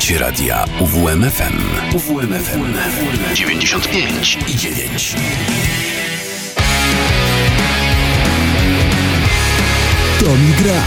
Słuchacie radia UWMFM. UWMFM 95 i 9. To mi gra.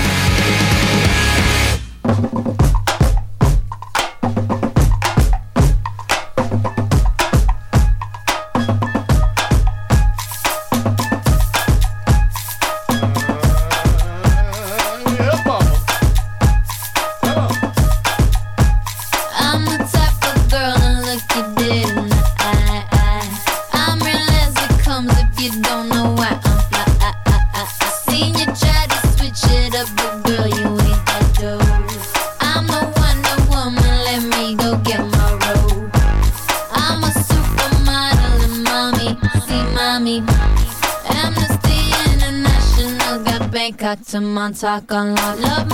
On love. Love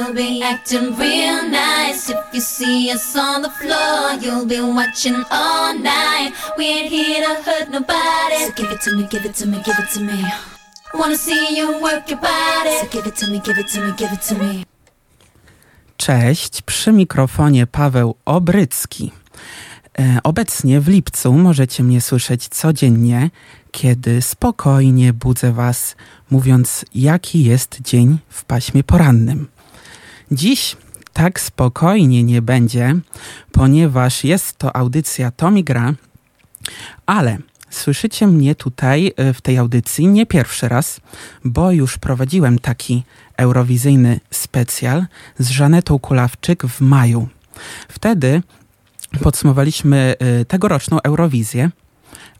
acting real nice. If you see us on the floor, you'll be watching all night. We ain't here to hurt nobody. So give it to me, give it to me, give it to me. Wanna see you work your body. So give it to me, give it to me, give it to me. Cześć, przy mikrofonie Paweł Obrycki. E, obecnie w lipcu możecie mnie słyszeć codziennie, kiedy spokojnie budzę Was, mówiąc, jaki jest dzień w paśmie porannym. Dziś tak spokojnie nie będzie, ponieważ jest to audycja Tomi Gra, ale słyszycie mnie tutaj e, w tej audycji nie pierwszy raz, bo już prowadziłem taki eurowizyjny specjal z Żanetą Kulawczyk w maju. Wtedy podsumowaliśmy e, tegoroczną Eurowizję,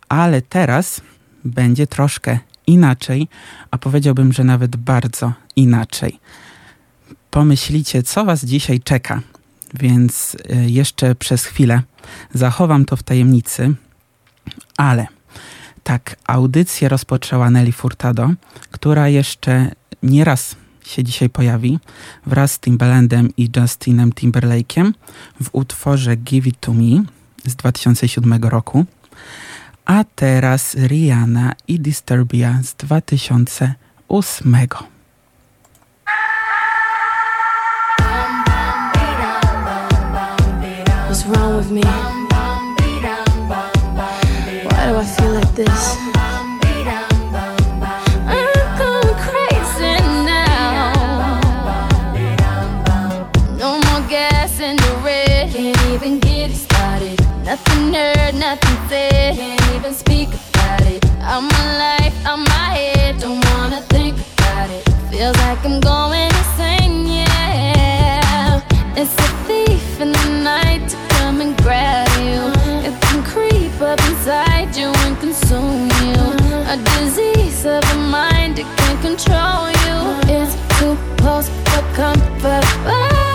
ale teraz będzie troszkę inaczej, a powiedziałbym, że nawet bardzo inaczej pomyślicie, co Was dzisiaj czeka. Więc y, jeszcze przez chwilę zachowam to w tajemnicy, ale tak, audycję rozpoczęła Nelly Furtado, która jeszcze nieraz się dzisiaj pojawi wraz z Timbalandem i Justinem Timberlake'iem w utworze Give It To Me z 2007 roku. A teraz Rihanna i Disturbia z 2008. What's wrong with me? Why do I feel like this? I'm going crazy now. No more gas in the red. Can't even get it started. Nothing heard, nothing said. Can't even speak about it. I'm life, I'm my head. Don't wanna think about it. Feels like I'm going and grab you. It can creep up inside you and consume you. A disease of the mind, it can control you. It's too close for comfort.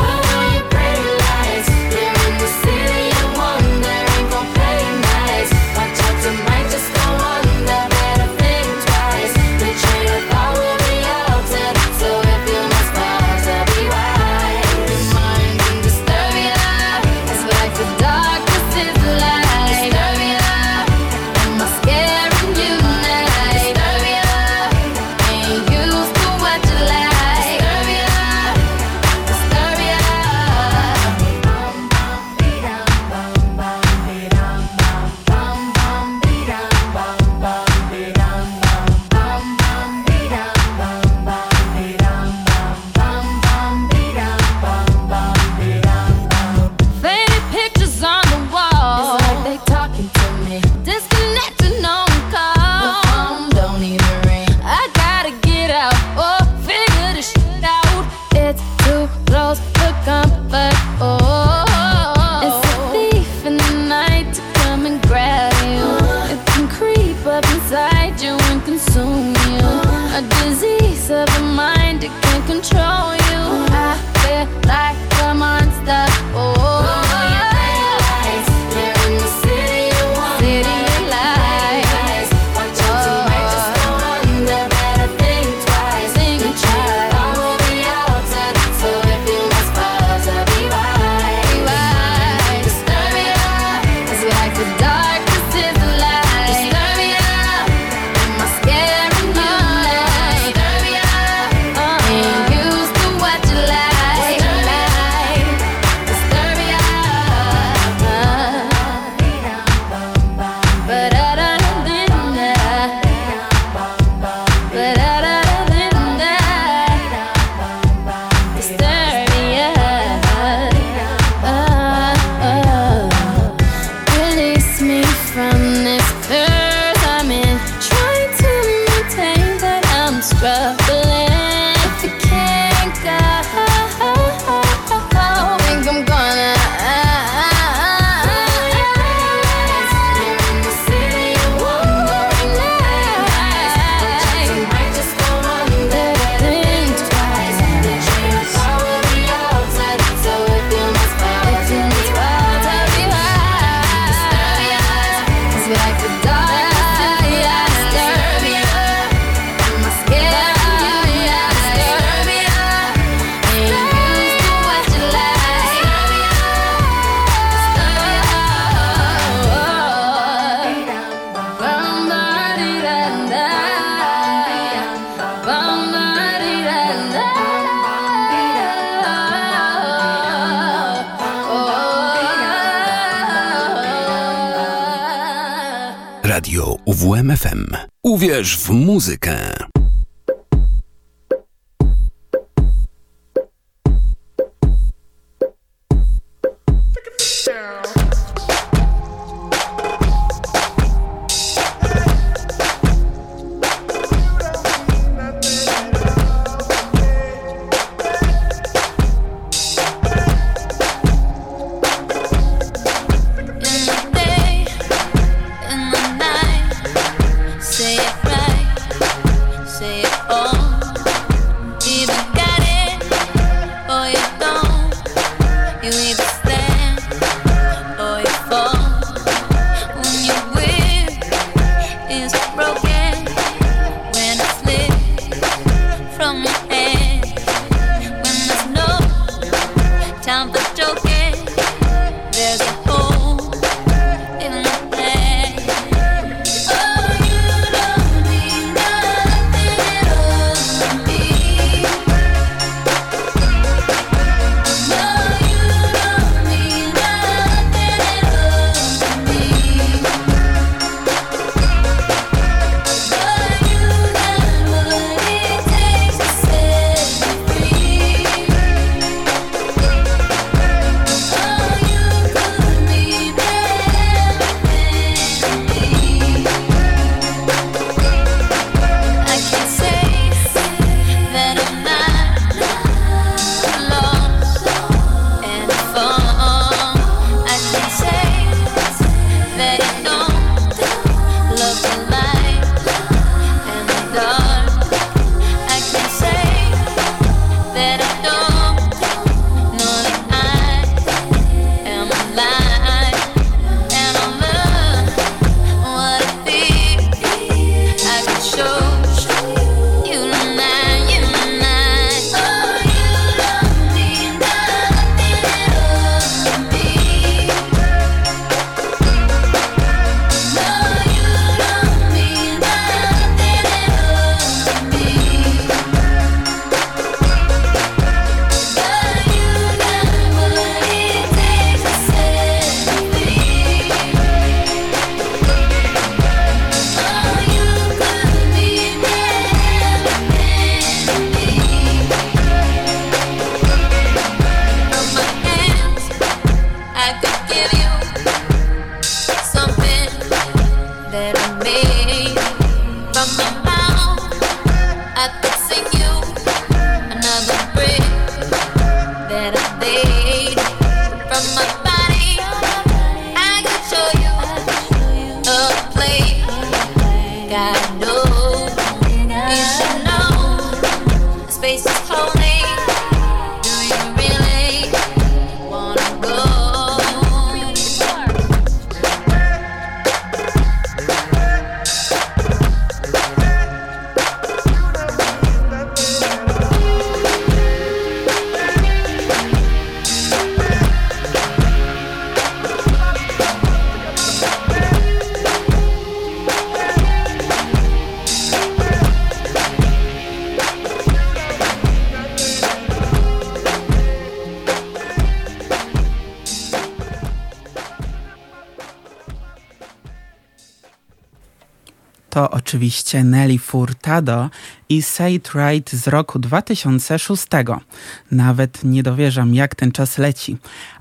Oczywiście Nelly Furtado i Say It Right z roku 2006. Nawet nie dowierzam, jak ten czas leci.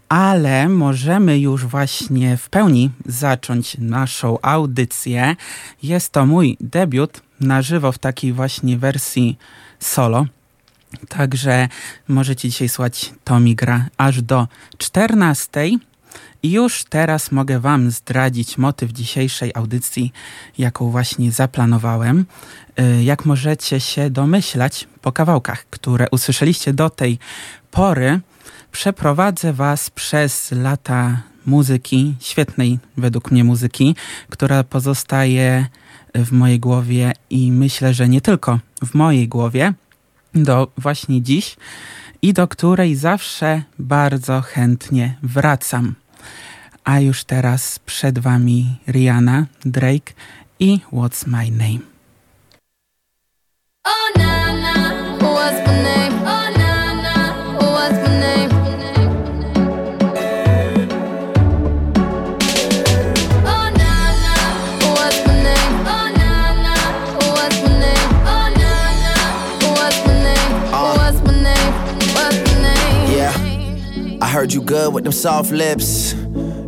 Ale możemy już właśnie w pełni zacząć naszą audycję. Jest to mój debiut na żywo w takiej właśnie wersji solo. Także możecie dzisiaj słuchać Tomi gra aż do 14. I już teraz mogę Wam zdradzić motyw dzisiejszej audycji, jaką właśnie zaplanowałem. Y, jak możecie się domyślać po kawałkach, które usłyszeliście do tej pory, przeprowadzę Was przez lata muzyki, świetnej według mnie muzyki, która pozostaje w mojej głowie i myślę, że nie tylko w mojej głowie, do właśnie dziś i do której zawsze bardzo chętnie wracam a już teraz przed Wami Rihanna, Drake i What's My Name. Oh, na, na, na, na, heard you good with them soft lips.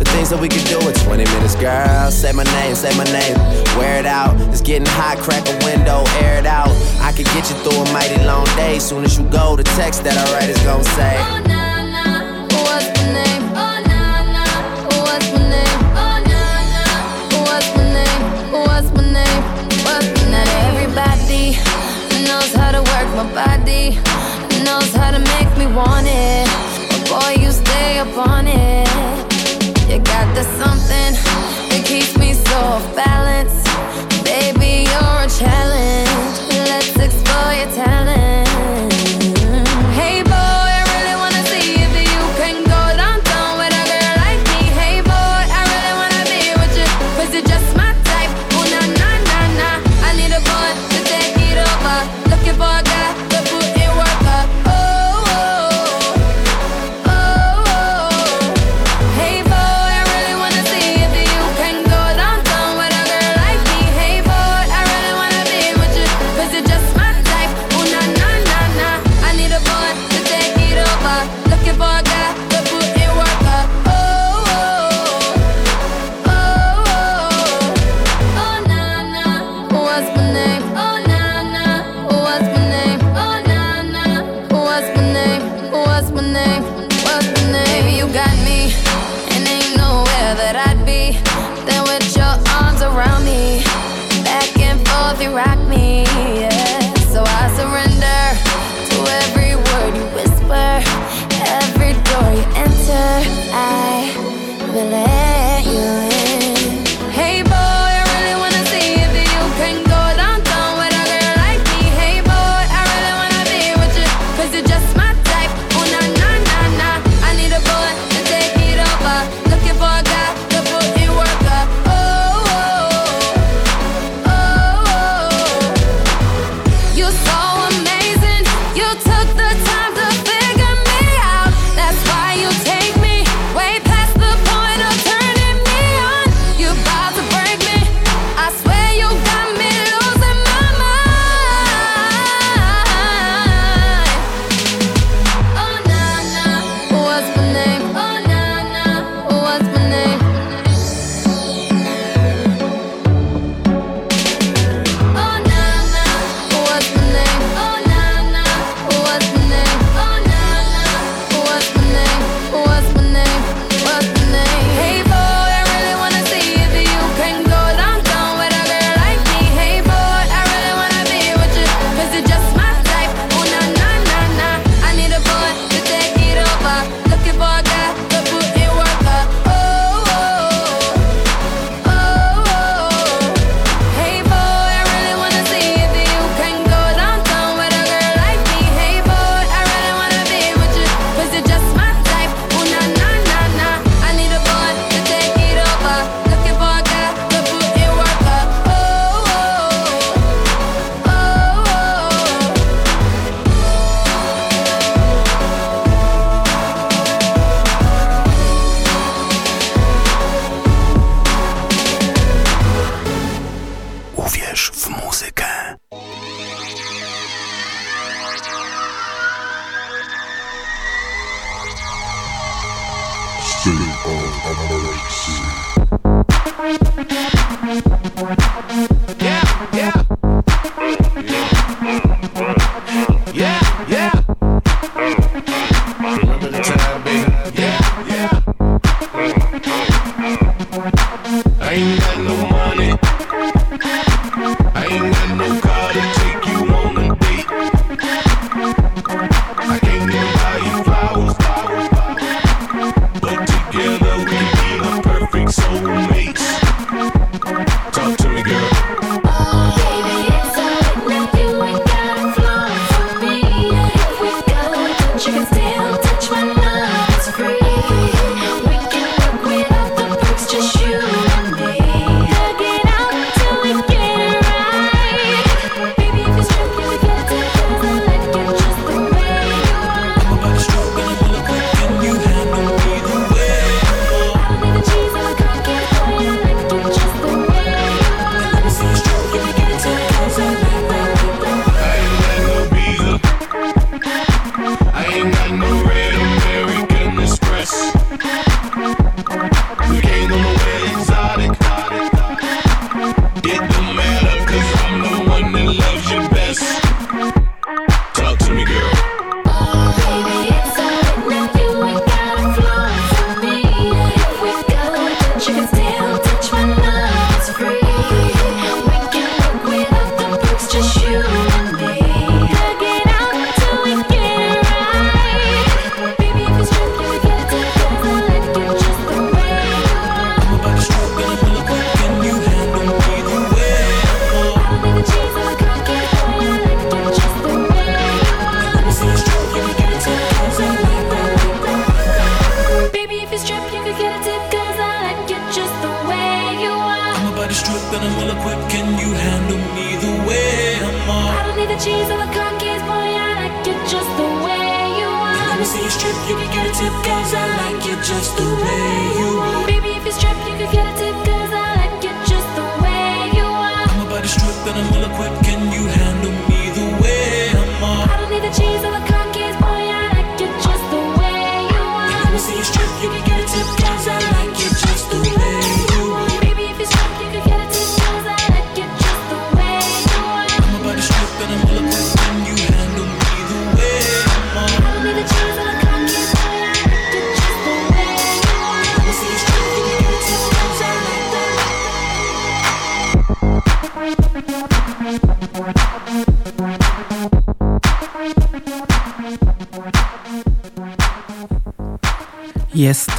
The things that we could do in 20 minutes, girl. Say my name, say my name. Wear it out. It's getting hot, crack a window, air it out. I could get you through a mighty long day. Soon as you go, the text that I write is gonna say. Oh, nah, nah. What's the name? Oh, nah, nah. What's my name? Oh, nah, nah. What's my name? What's my name? What's my name? Everybody knows how to work my body, knows how to make me want it. But boy, you stay up on it. You got the something that keeps me so off balance. Baby, you're a challenge. Let's explore your talent.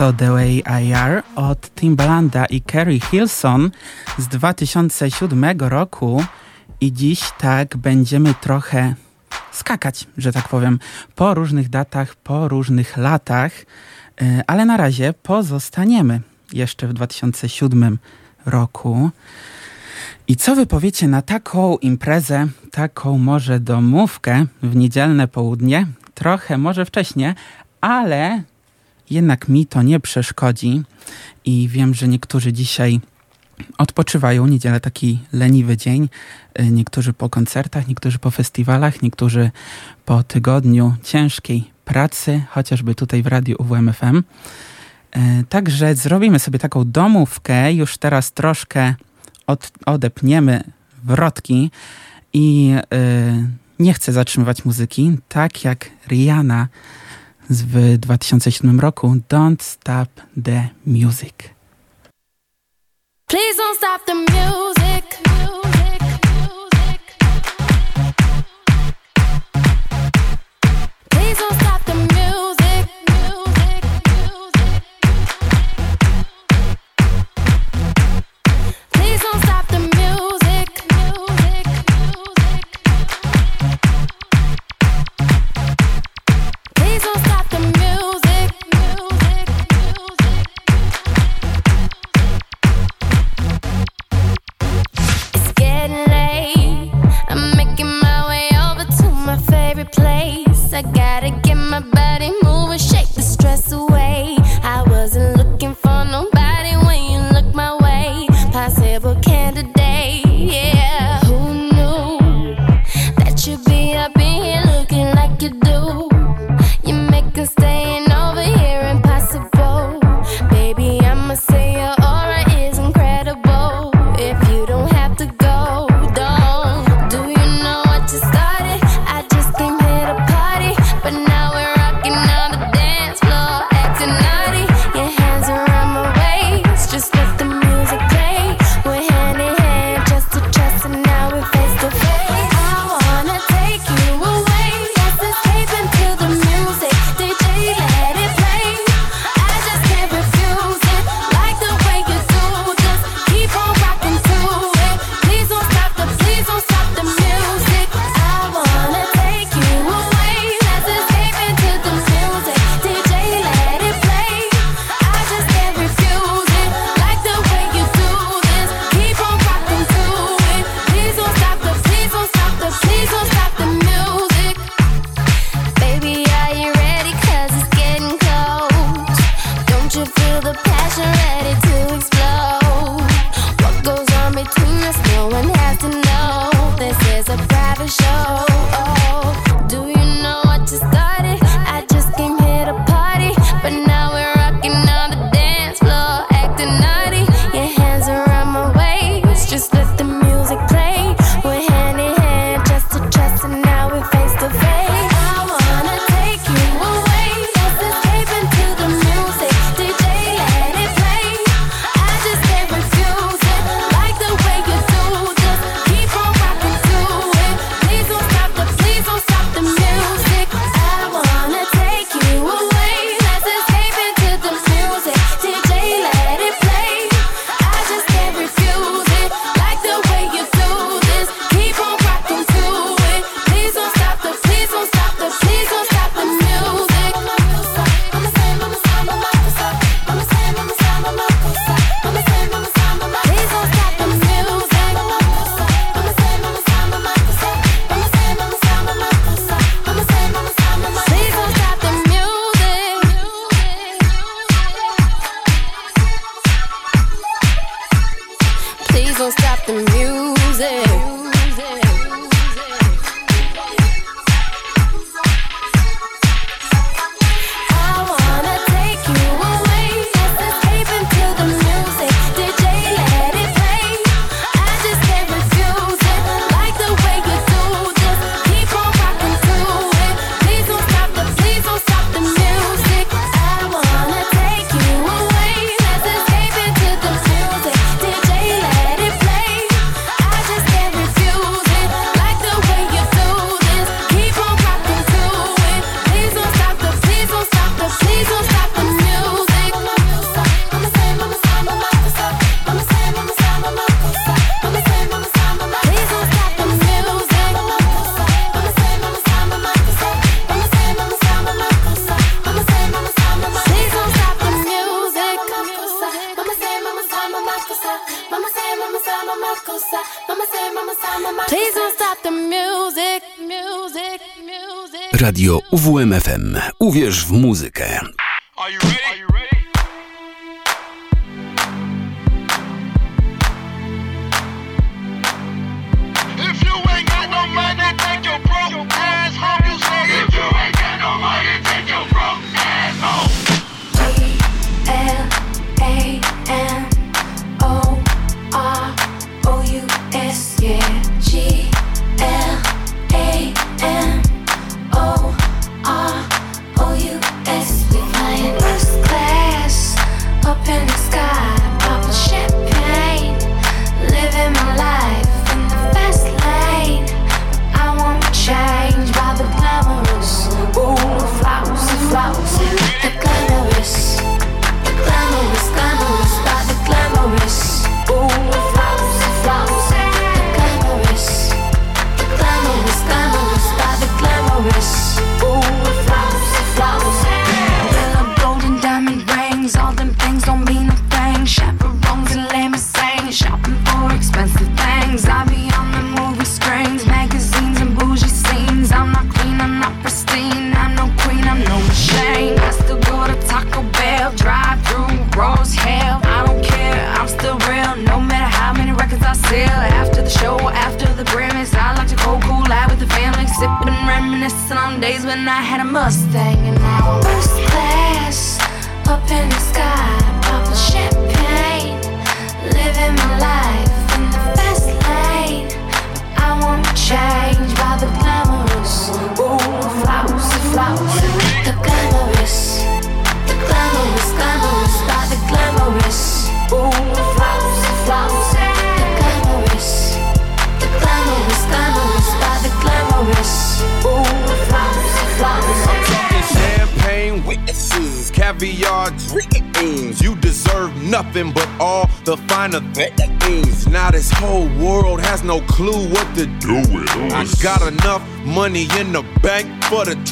to The Way I Are od Timbalanda i Kerry Hilson z 2007 roku i dziś tak będziemy trochę skakać, że tak powiem, po różnych datach, po różnych latach, e, ale na razie pozostaniemy jeszcze w 2007 roku. I co wy powiecie na taką imprezę, taką może domówkę w niedzielne południe? Trochę może wcześniej, ale jednak mi to nie przeszkodzi i wiem, że niektórzy dzisiaj odpoczywają. Niedziela taki leniwy dzień. Y, niektórzy po koncertach, niektórzy po festiwalach, niektórzy po tygodniu ciężkiej pracy, chociażby tutaj w radiu UWMFM. Y, także zrobimy sobie taką domówkę. Już teraz troszkę od, odepniemy wrotki i yy, nie chcę zatrzymywać muzyki, tak jak Rihanna w 2007 roku Don't Stop the Music. Please don't stop the music. uwierz w muzykę.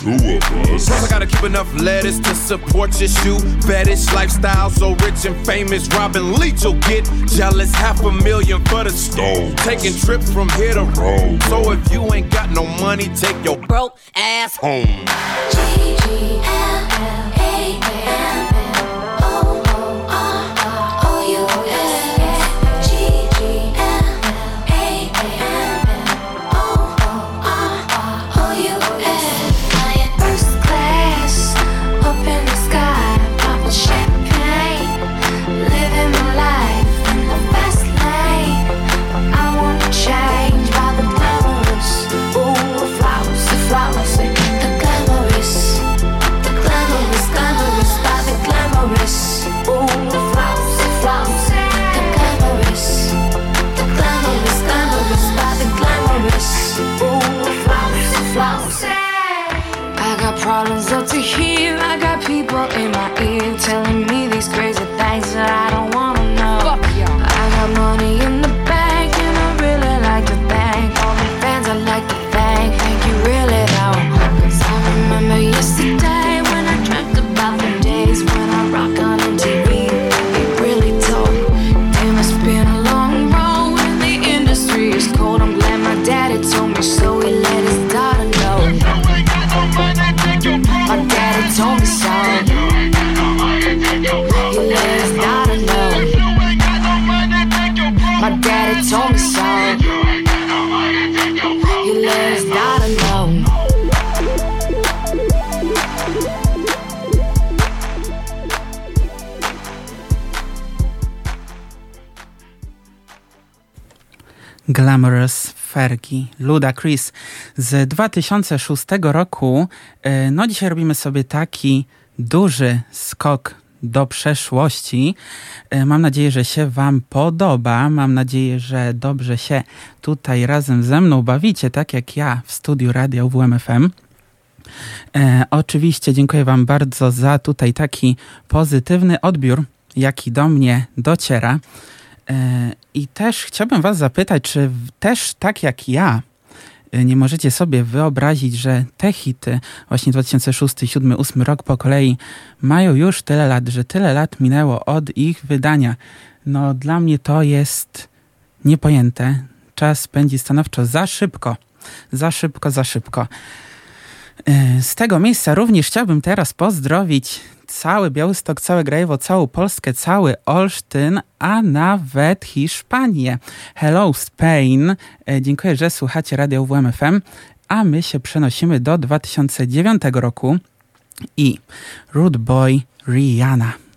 two of us. Plus, I gotta keep enough letters to support your shoe. Fetish lifestyle, so rich and famous. Robin Leach will get jealous. Half a million for the stove. Taking trips from here to Rome. So if you ain't got no money, take your broke ass home. Glamorous Fergie, Luda Chris z 2006 roku. E, no dzisiaj robimy sobie taki duży skok do przeszłości. E, mam nadzieję, że się Wam podoba. Mam nadzieję, że dobrze się tutaj razem ze mną bawicie, tak jak ja w studiu radia UWMFM. E, oczywiście dziękuję Wam bardzo za tutaj taki pozytywny odbiór, jaki do mnie dociera. E, I też chciałbym Was zapytać, czy też tak jak ja e, nie możecie sobie wyobrazić, że te hity, właśnie 2006, 2007, 2008 rok po kolei, mają już tyle lat, że tyle lat minęło od ich wydania. No, dla mnie to jest niepojęte. Czas pędzi stanowczo za szybko. Za szybko, za szybko. E, z tego miejsca również chciałbym teraz pozdrowić cały Białystok, całe Grajewo, całą Polskę, cały Olsztyn, a nawet Hiszpanię. Hello Spain. E, dziękuję, że słuchacie Radio WMFM, a my się przenosimy do 2009 roku i Rude Boy Rihanna.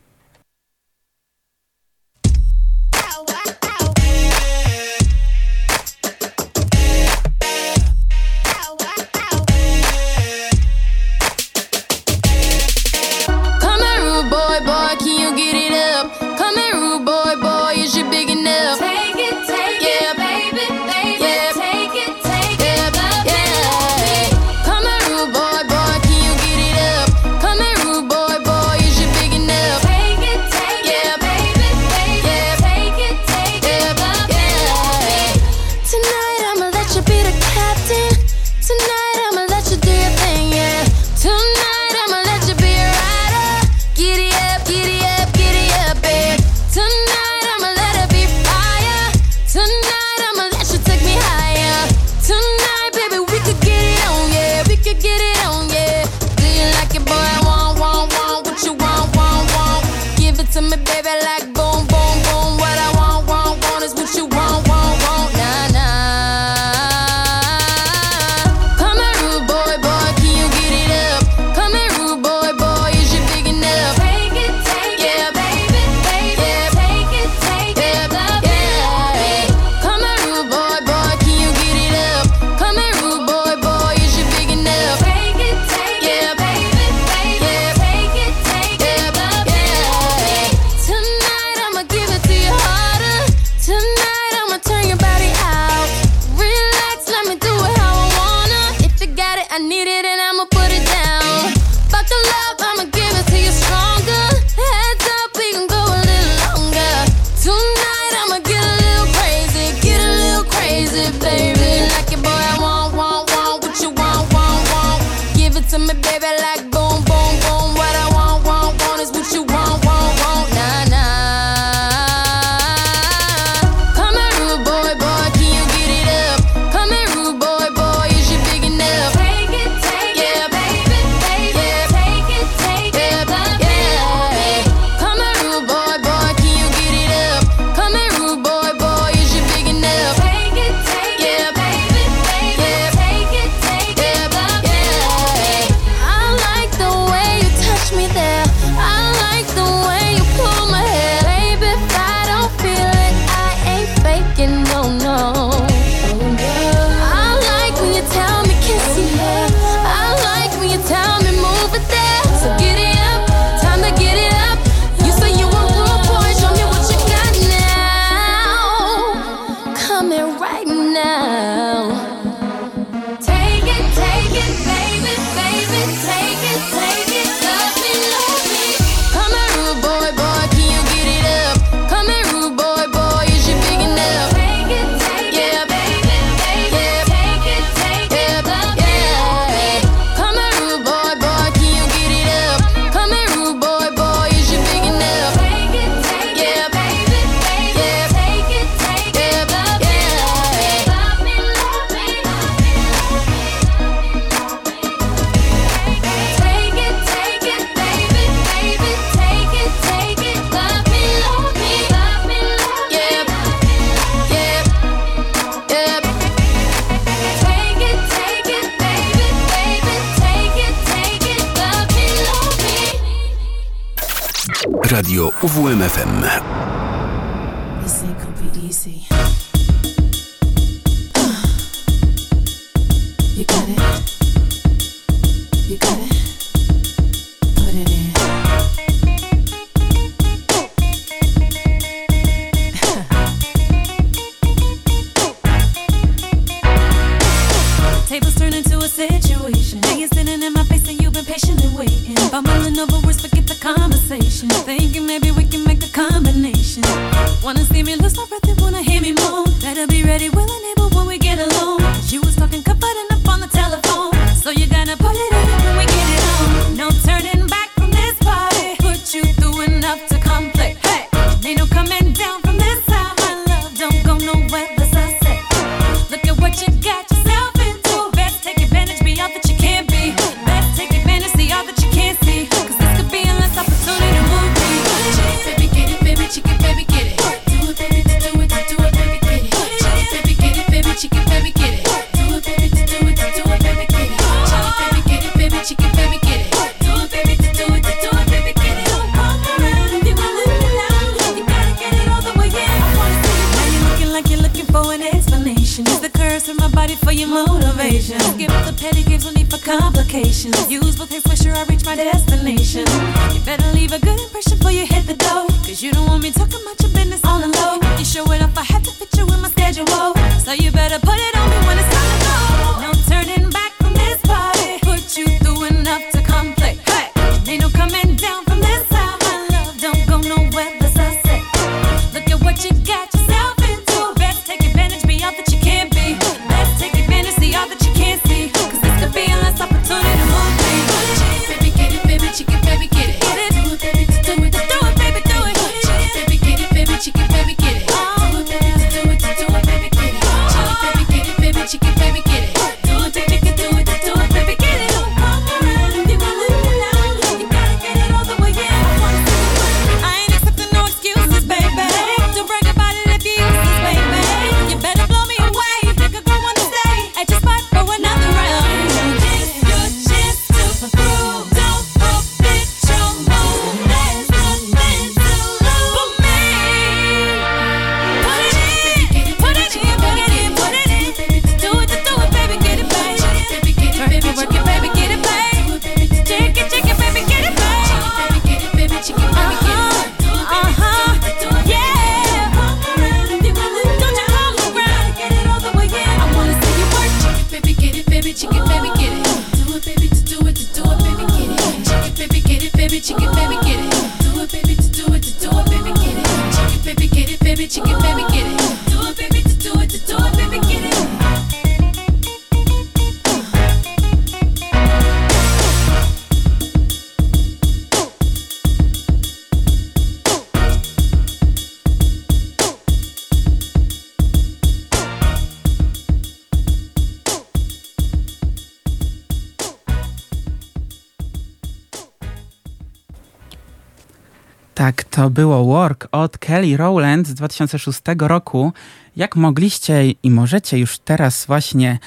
było Work od Kelly Rowland z 2006 roku. Jak mogliście i możecie już teraz właśnie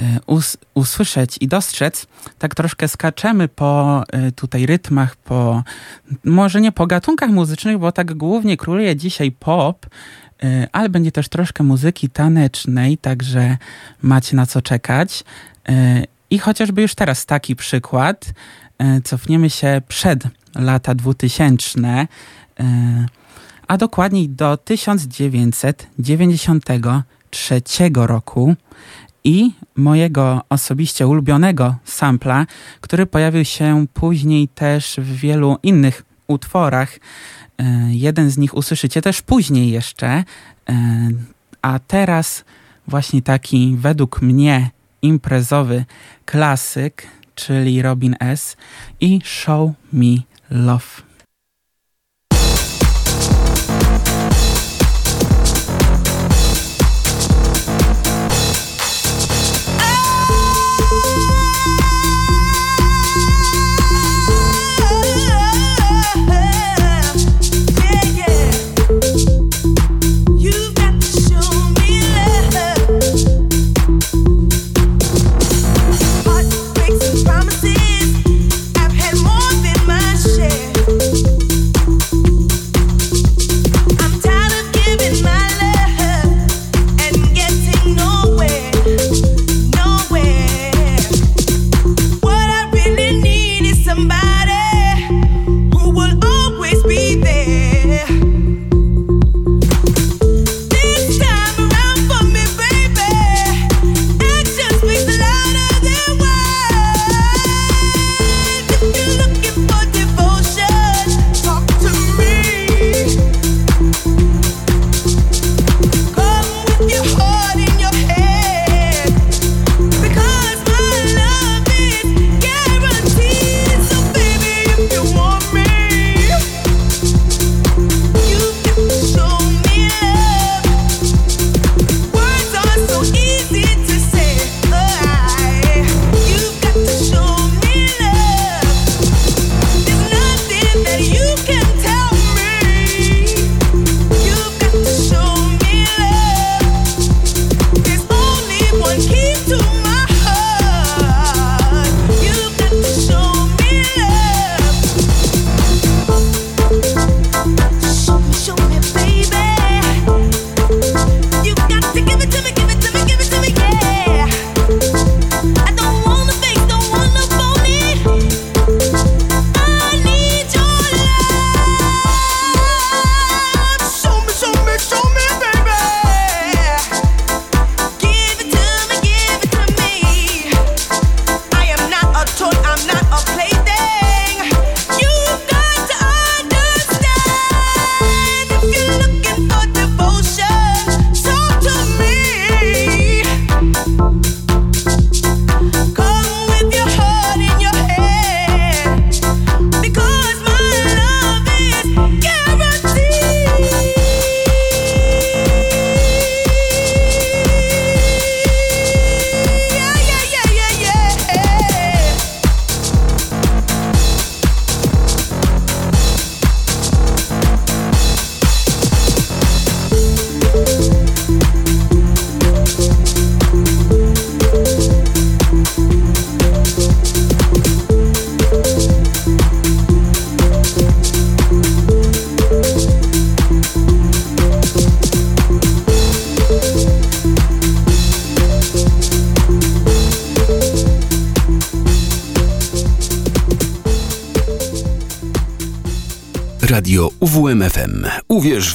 e, us usłyszeć i dostrzec, tak troszkę skaczemy po e, tutaj rytmach, po może nie po gatunkach muzycznych, bo tak głównie króluje dzisiaj pop, e, ale będzie też troszkę muzyki tanecznej, także macie na co czekać. I chociażby już teraz taki przykład, cofniemy się przed lata 2000 E, a dokładniej do 1993 roku i mojego osobiście ulubionego sampla, który pojawił się później też w wielu innych utworach. E, jeden z nich usłyszycie też później jeszcze, e, a teraz właśnie taki według mnie imprezowy klasyk, czyli Robin S. i Show Me Love.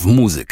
Musik.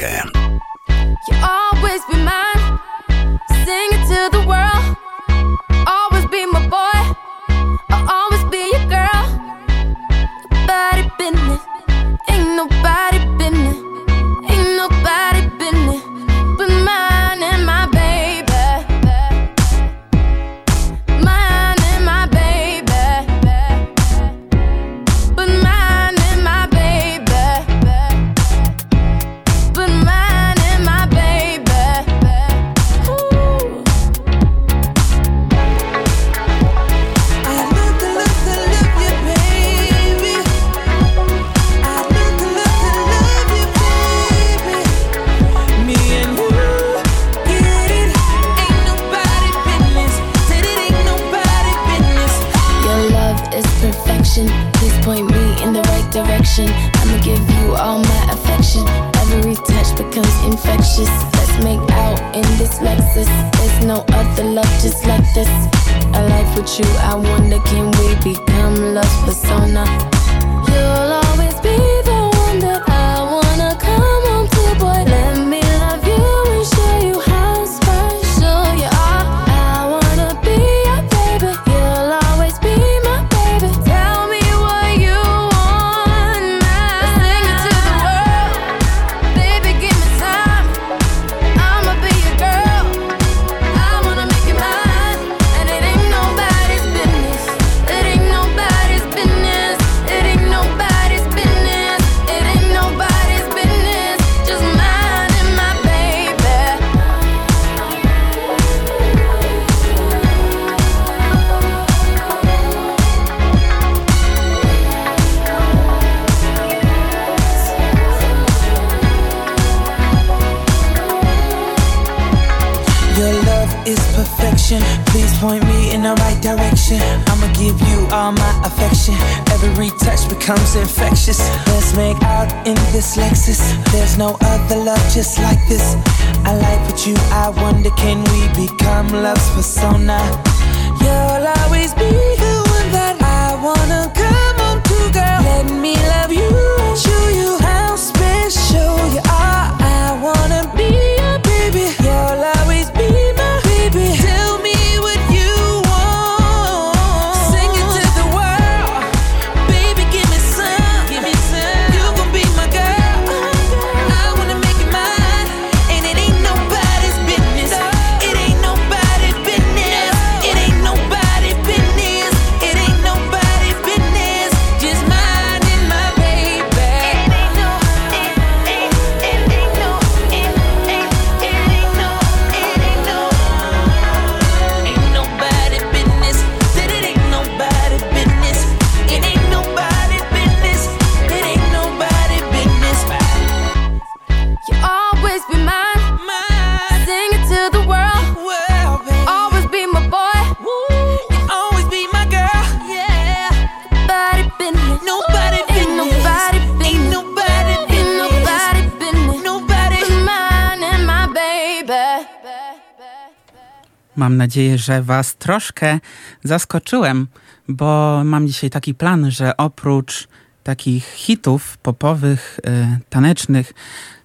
nadzieję, że Was troszkę zaskoczyłem, bo mam dzisiaj taki plan, że oprócz takich hitów popowych, y, tanecznych,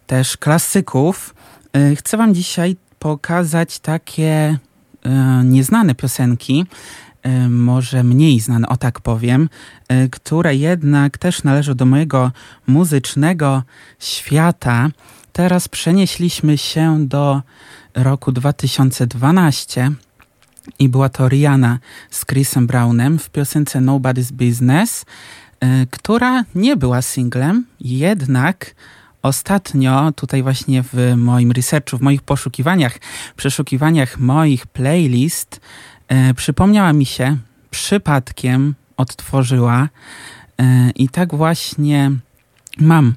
też klasyków, y, chcę Wam dzisiaj pokazać takie y, nieznane piosenki, y, może mniej znane, o tak powiem, y, które jednak też należą do mojego muzycznego świata. Teraz przenieśliśmy się do roku 2012 i była to Rihanna z Chrisem Brownem w piosence Nobody's Business, y, która nie była singlem, jednak ostatnio tutaj właśnie w moim researchu, w moich poszukiwaniach, przeszukiwaniach moich playlist y, przypomniała mi się, przypadkiem odtworzyła y, i tak właśnie mam,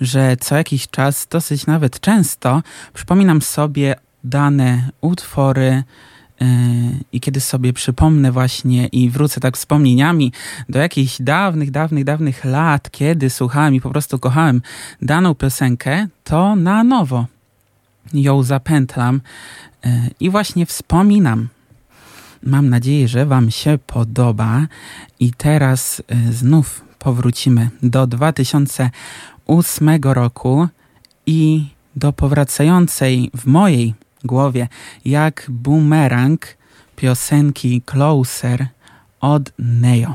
że co jakiś czas, dosyć nawet często, przypominam sobie dane utwory, E, I kiedy sobie przypomnę właśnie i wrócę tak wspomnieniami do jakichś dawnych, dawnych, dawnych lat, kiedy słuchałem i po prostu kochałem daną piosenkę, to na nowo ją zapętlam e, i właśnie wspominam. Mam nadzieję, że Wam się podoba. I teraz e, znów powrócimy do 2008 roku i do powracającej w mojej głowie, jak bumerang piosenki Closer od Neo.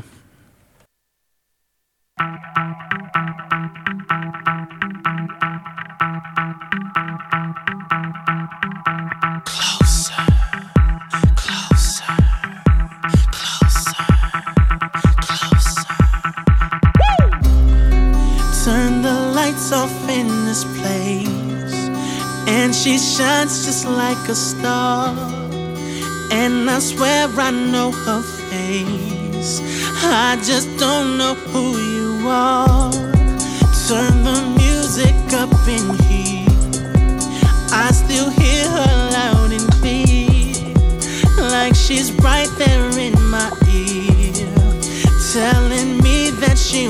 and she shines just like a star. And I swear I know her face, I just don't know who you are. Turn the music up in here, I still hear her loud and clear, like she's right there in my ear, telling me that she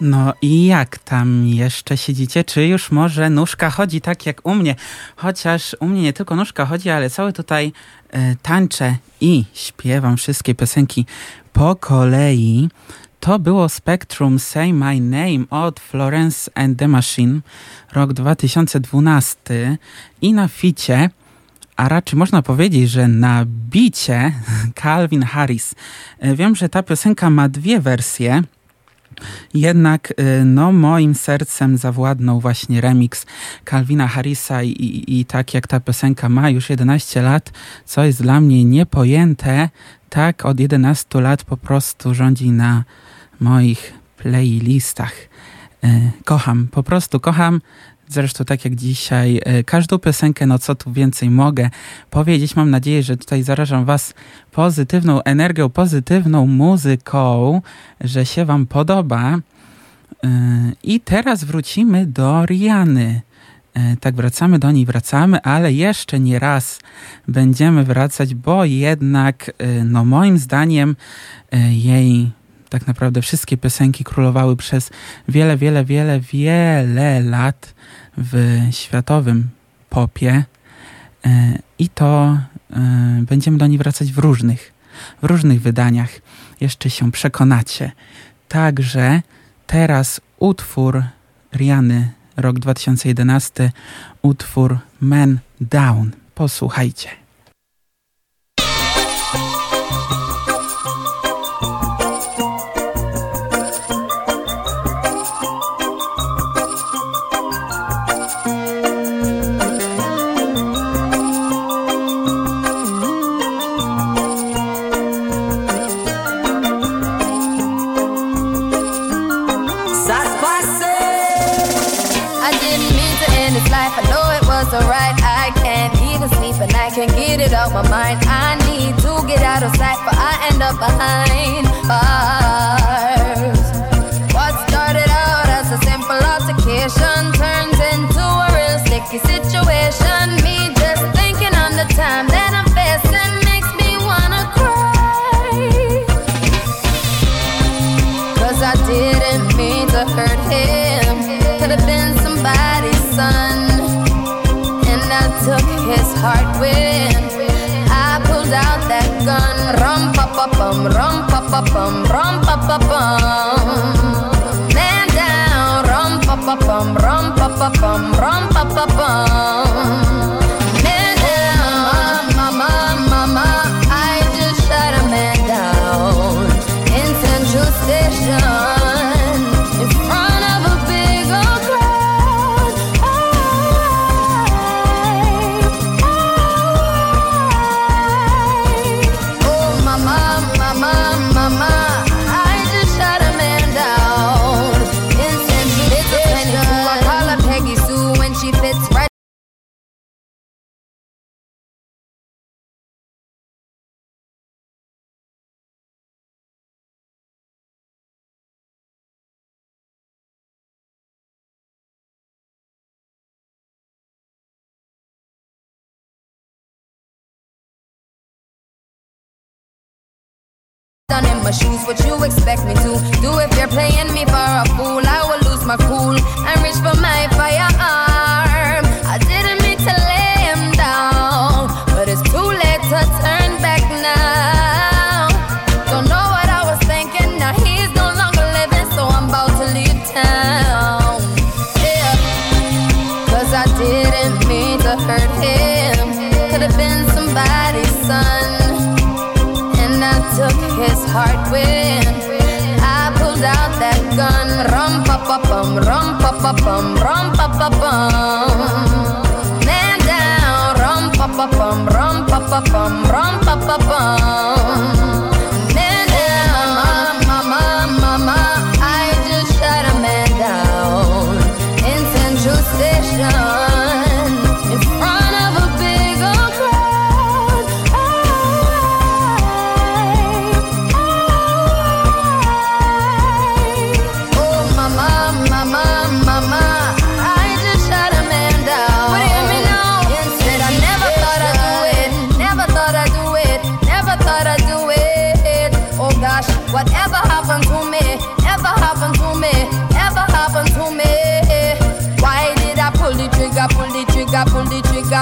No i jak tam jeszcze siedzicie? Czy już może nóżka chodzi tak jak u mnie? Chociaż u mnie nie tylko nóżka chodzi, ale cały tutaj e, tańczę i śpiewam wszystkie piosenki po kolei. To było Spectrum Say My Name od Florence and the Machine, rok 2012 i na ficie a raczej można powiedzieć, że na bicie Calvin Harris. E, Wiem, że ta piosenka ma dwie wersje. Jednak y, no, moim sercem zawładnął właśnie remix Calvina Harrisa i, i, i tak jak ta piosenka ma już 11 lat, co jest dla mnie niepojęte, tak od 11 lat po prostu rządzi na moich playlistach. Y, Kocham, po prostu kocham. Zresztą tak jak dzisiaj, y, każdą piosenkę, no co tu więcej mogę powiedzieć. Mam nadzieję, że tutaj zarażam was pozytywną energią, pozytywną muzyką, że się wam podoba. Yy, I teraz wrócimy do Riany. Yy, Tak, wracamy do niej, wracamy, ale jeszcze nie raz będziemy wracać, bo jednak, no moim zdaniem, jej tak naprawdę wszystkie piosenki królowały przez wiele, wiele, wiele, wiele lat w światowym popie. Yy, I to yy, będziemy do niej wracać w różnych, w różnych wydaniach. Jeszcze się przekonacie. Także teraz utwór Riany, rok 2011, utwór Man Down. Posłuchajcie. Out my mind. I need to get out of sight, but I end up behind bars. What started out as a simple altercation turns into a real sticky situation. Me just thinking on the time that I'm facing makes me wanna cry. Cause I didn't mean to hurt him. Could have been somebody's son. And I took his heart when gun. Rum pa pa bum, rum pa pa bum, rum pa pa bum. Man down, rum pa pa bum, rum pa pa bum, rum pa pa bum. Shoes, what you expect me to do if you're playing pa rum pa pa bum. Man down, rum pa pa bum, rum pa pa bum, rum pa pa bum.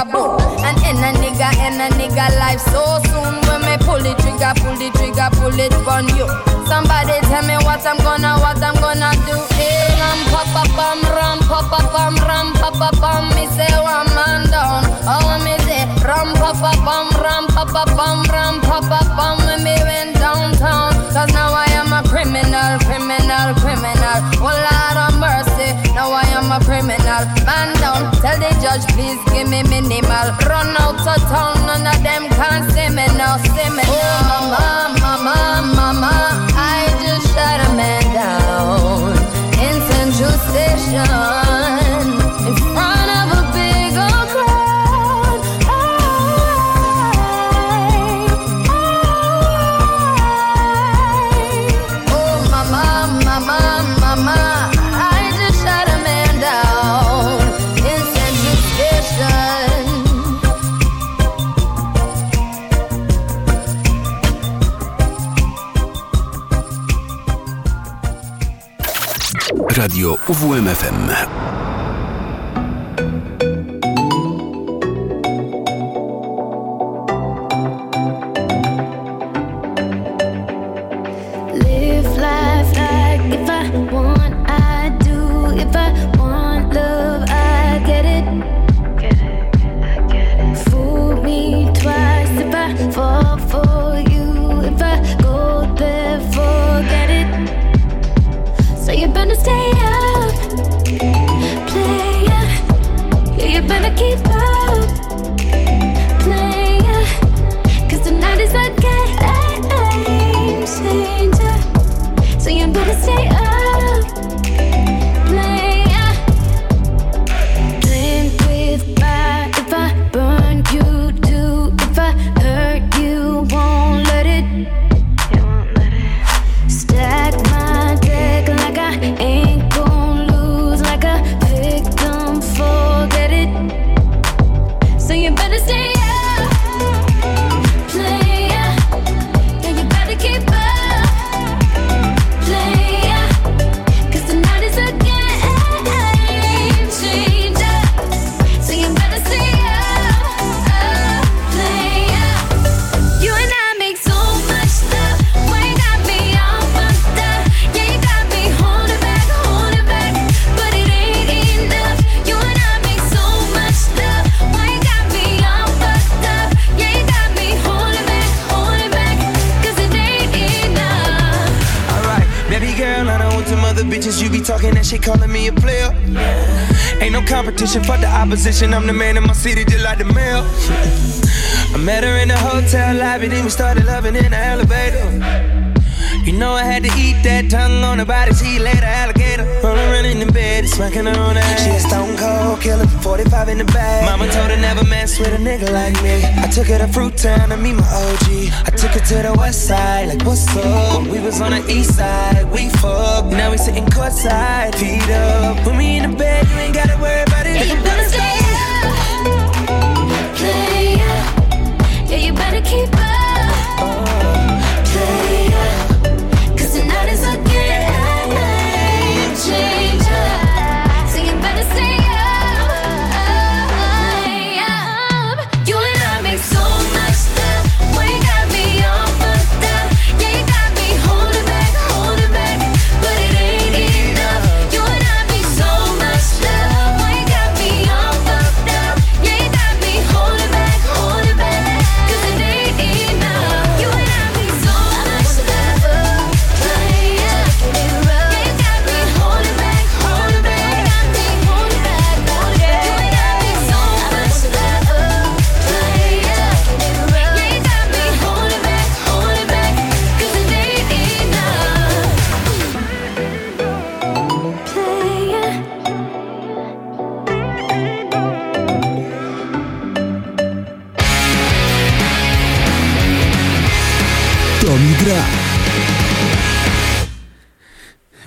And end a nigga, end a nigga life so soon. Pull the trigger, pull the trigger, pull it on you. Somebody tell me what I'm gonna, what I'm gonna do. Hey, ram pa pa bum, ram pa pa bum, ram pa pa bum. Me say one man down. Oh, me say ram pa pa bum, ram pa pa bum, ram pa pa bum. When me went downtown, cause now I am a criminal, criminal, criminal. Oh Lord of mercy, now I am a criminal. Man down, tell the judge please give me minimal. Run out of town, none of them can see me now, see me Oh Station in Radio UWMFM. Competition for the opposition. I'm the man in my city, just like the mayor. I met her in the hotel lobby, then we started loving in the elevator. You know I had to eat that tongue on her body, she laid a alligator. Rolling around in the bed, smacking her on the ass. She a stone cold killer, 45 in the bag. Mama told her never mess with a nigga like me. I took her to Fruit Town to meet my OG. I took her to the west side, like what's up? We was on the east side, we fucked. Now we sitting courtside, feet up. Put me in the bed, you ain't gotta worry about it.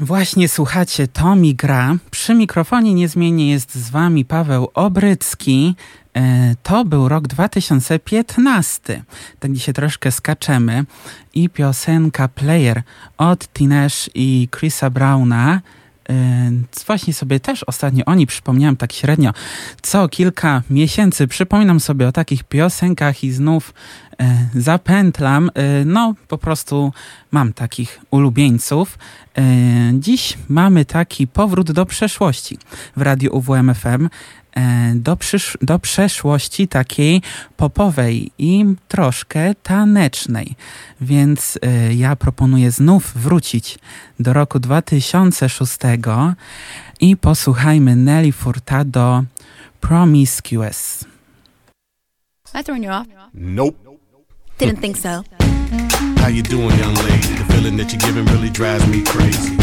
Właśnie słuchacie Tomi Gra. Przy mikrofonie niezmiennie jest z wami Paweł Obrycki. E, To był rok 2015. Tak dzisiaj troszkę skaczemy. I piosenka Player od Tinesh i Chrisa Browna. Właśnie sobie też ostatnio o niej przypomniałem tak średnio. Co kilka miesięcy przypominam sobie o takich piosenkach i znów e, zapętlam. E, no, po prostu mam takich ulubieńców. E, dziś mamy taki powrót do przeszłości w radiu UWMFM. E, do, przysz- do przeszłości takiej popowej i troszkę tanecznej. Więc e, ja proponuję znów wrócić do roku 2006 i posłuchajmy Nelly Furtado Promiscuous. I throwing you off? Nope. Didn't think so. How you doing, young lady? The feeling that you're giving really drives me crazy.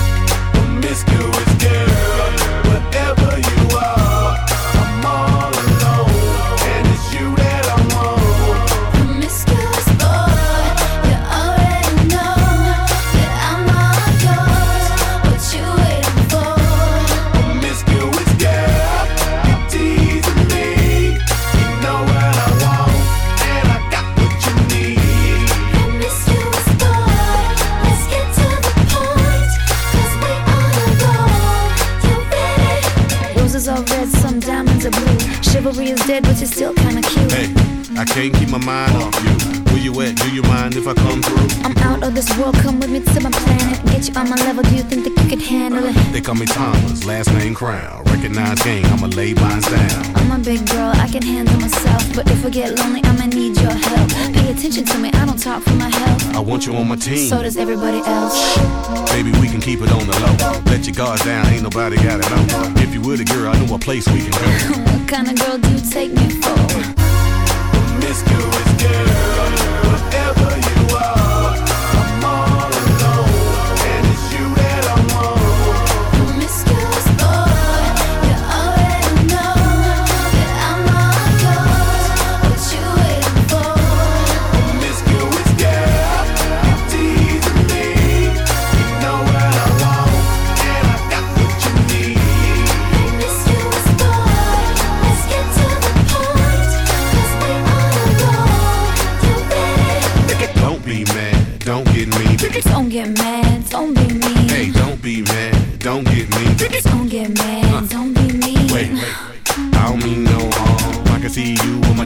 Handle it? They call me Thomas, last name Crown. Recognize gang, I'ma lay mine down. I'm a big girl, I can handle myself. But if I get lonely, I'ma need your help. Pay attention to me, I don't talk for my health. I want you on my team. So does everybody else. Baby, we can keep it on the low. Let your guards down, ain't nobody gotta know. If you were the girl, I know a place we can go. what kind of girl do you take me for? Promiscuous girl, whatever you are,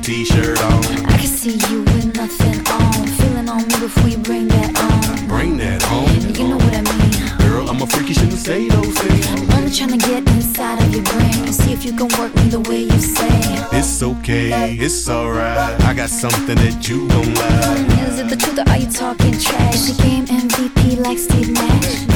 t-shirt on. I can see you with nothing on. Feeling on me before you bring that on. Bring that home. You know what I mean. Girl, I'm a freak, you shouldn't say those things. I'm only trying to get inside of your brain and see if you can work me the way you say. It's okay, it's alright. I got something that you gon' like. Is it the truth or are you talking trash? Your game MVP like Steve Nash?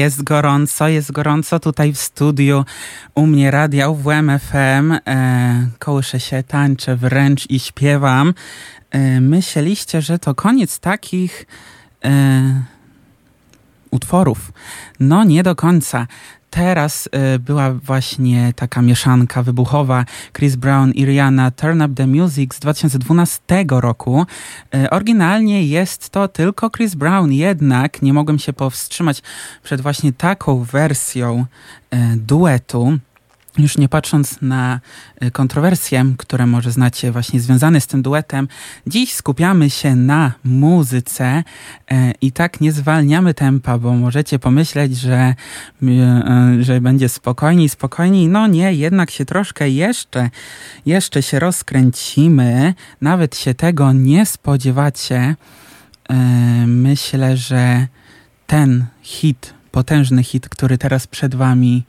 Jest gorąco, jest gorąco tutaj w studiu u mnie radia WMFM. E, kołyszę się, tańczę wręcz i śpiewam. E, myśleliście, że to koniec takich... E, utworów. No nie do końca teraz y, była właśnie taka mieszanka wybuchowa Chris Brown i Rihanna Turn Up The Music z 2012 roku. Y, oryginalnie jest to tylko Chris Brown, jednak nie mogłem się powstrzymać przed właśnie taką wersją y, duetu już nie patrząc na y, kontrowersje, które może znacie właśnie związane z tym duetem, dziś skupiamy się na muzyce e, i tak nie zwalniamy tempa, bo możecie pomyśleć, że, y, y, że będzie spokojniej, spokojniej. No nie, jednak się troszkę jeszcze, jeszcze się rozkręcimy. Nawet się tego nie spodziewacie. E, myślę, że ten hit, potężny hit, który teraz przed wami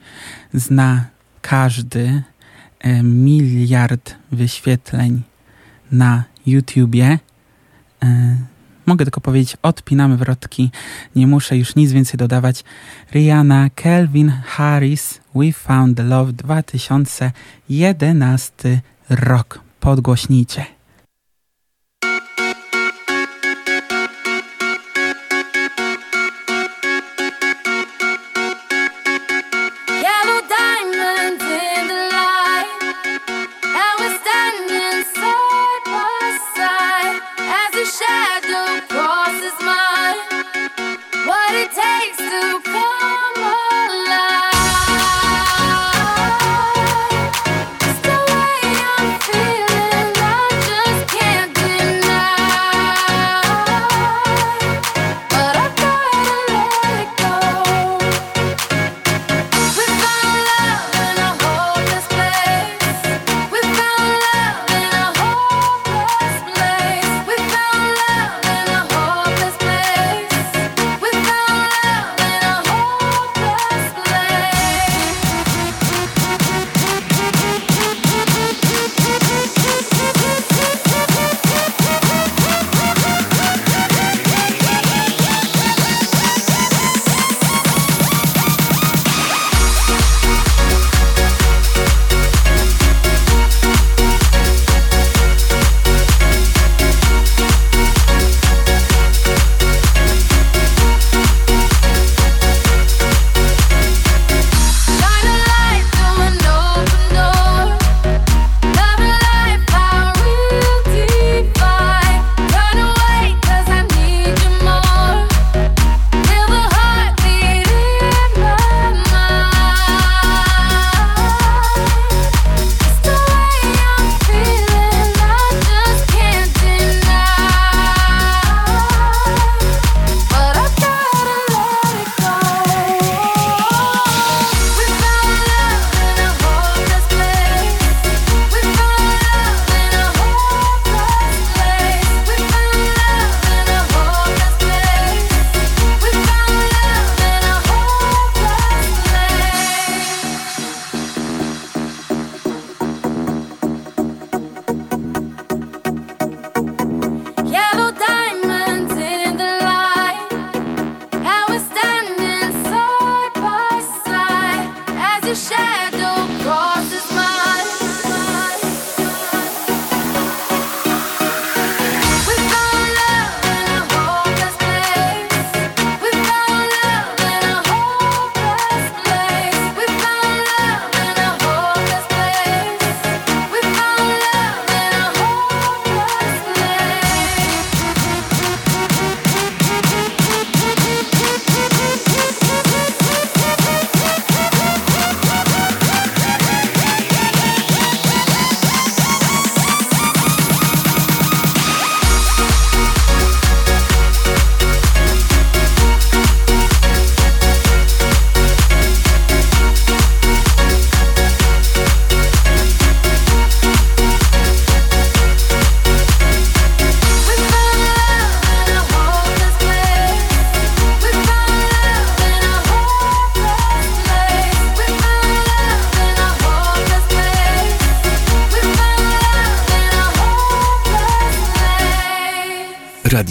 zna każdy e, miliard wyświetleń na YouTubie. E, mogę tylko powiedzieć, odpinamy wrotki, nie muszę już nic więcej dodawać. Rihanna, Kelvin Harris, We Found Love 2011 rok. Podgłośnijcie.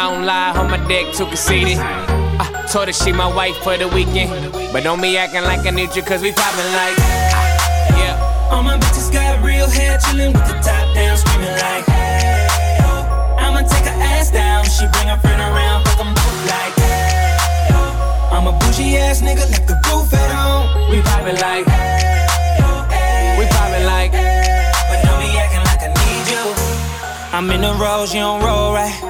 I don't lie on my dick, too conceited. I told her she my wife for the weekend. But don't be acting like I need you, cause we poppin' like. Yeah. All my bitches got real hair, chillin' with the top down, screaming like, hey, oh. I'ma take her ass down. She bring her friend around, fuck 'em both like, hey, oh. I'm a bougie ass nigga, left the roof at home. We poppin' like. We poppin' like. But don't be acting like I need you. I'm in the rose, you don't roll right.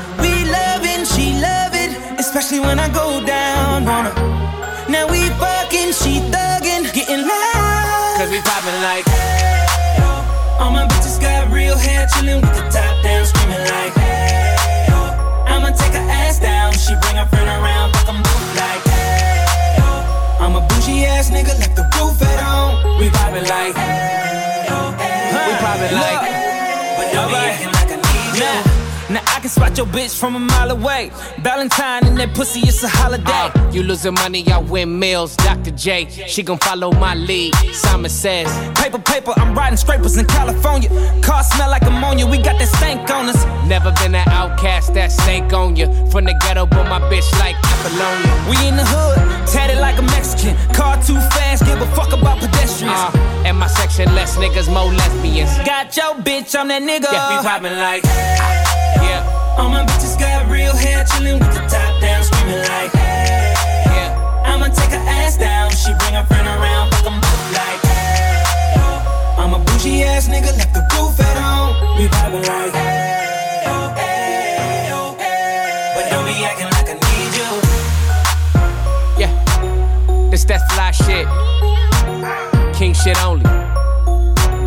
Especially when I go down on her. Now we fucking, she thuggin', getting loud. Cause we poppin' like. All my bitches got real hair, chillin' with the top down, screaming like, hey, oh. I'ma take her ass down. She bring her friend around, fuck 'em both like, hey, oh. I'm a bougie ass nigga, left the roof at home. We poppin' like. We poppin' like. Now I can spot your bitch from a mile away. Valentine and that pussy, it's a holiday. Uh, you losing money, I win meals. Dr. J, she gon' follow my lead. Simon says, Paper, paper, I'm riding scrapers in California. Car smell like ammonia, we got that stank on us. Never been an outcast, that stank on you. From the ghetto, but my bitch like Apollonia. We in the hood, tatted like a Mexican. And less niggas, more lesbians. Got your bitch, I'm that nigga. Yeah, we poppin' like, yeah. All my bitches got real hair, chillin' with the top down, screaming like, hey, yeah. I'ma take her ass down. She bring her friend around, fuck 'em both like, hey, oh. I'm a bougie ass nigga, left the roof at home. We vibing like, hey, oh, hey, oh, hey. But don't be acting like I need you. Yeah, this that fly shit. King shit only.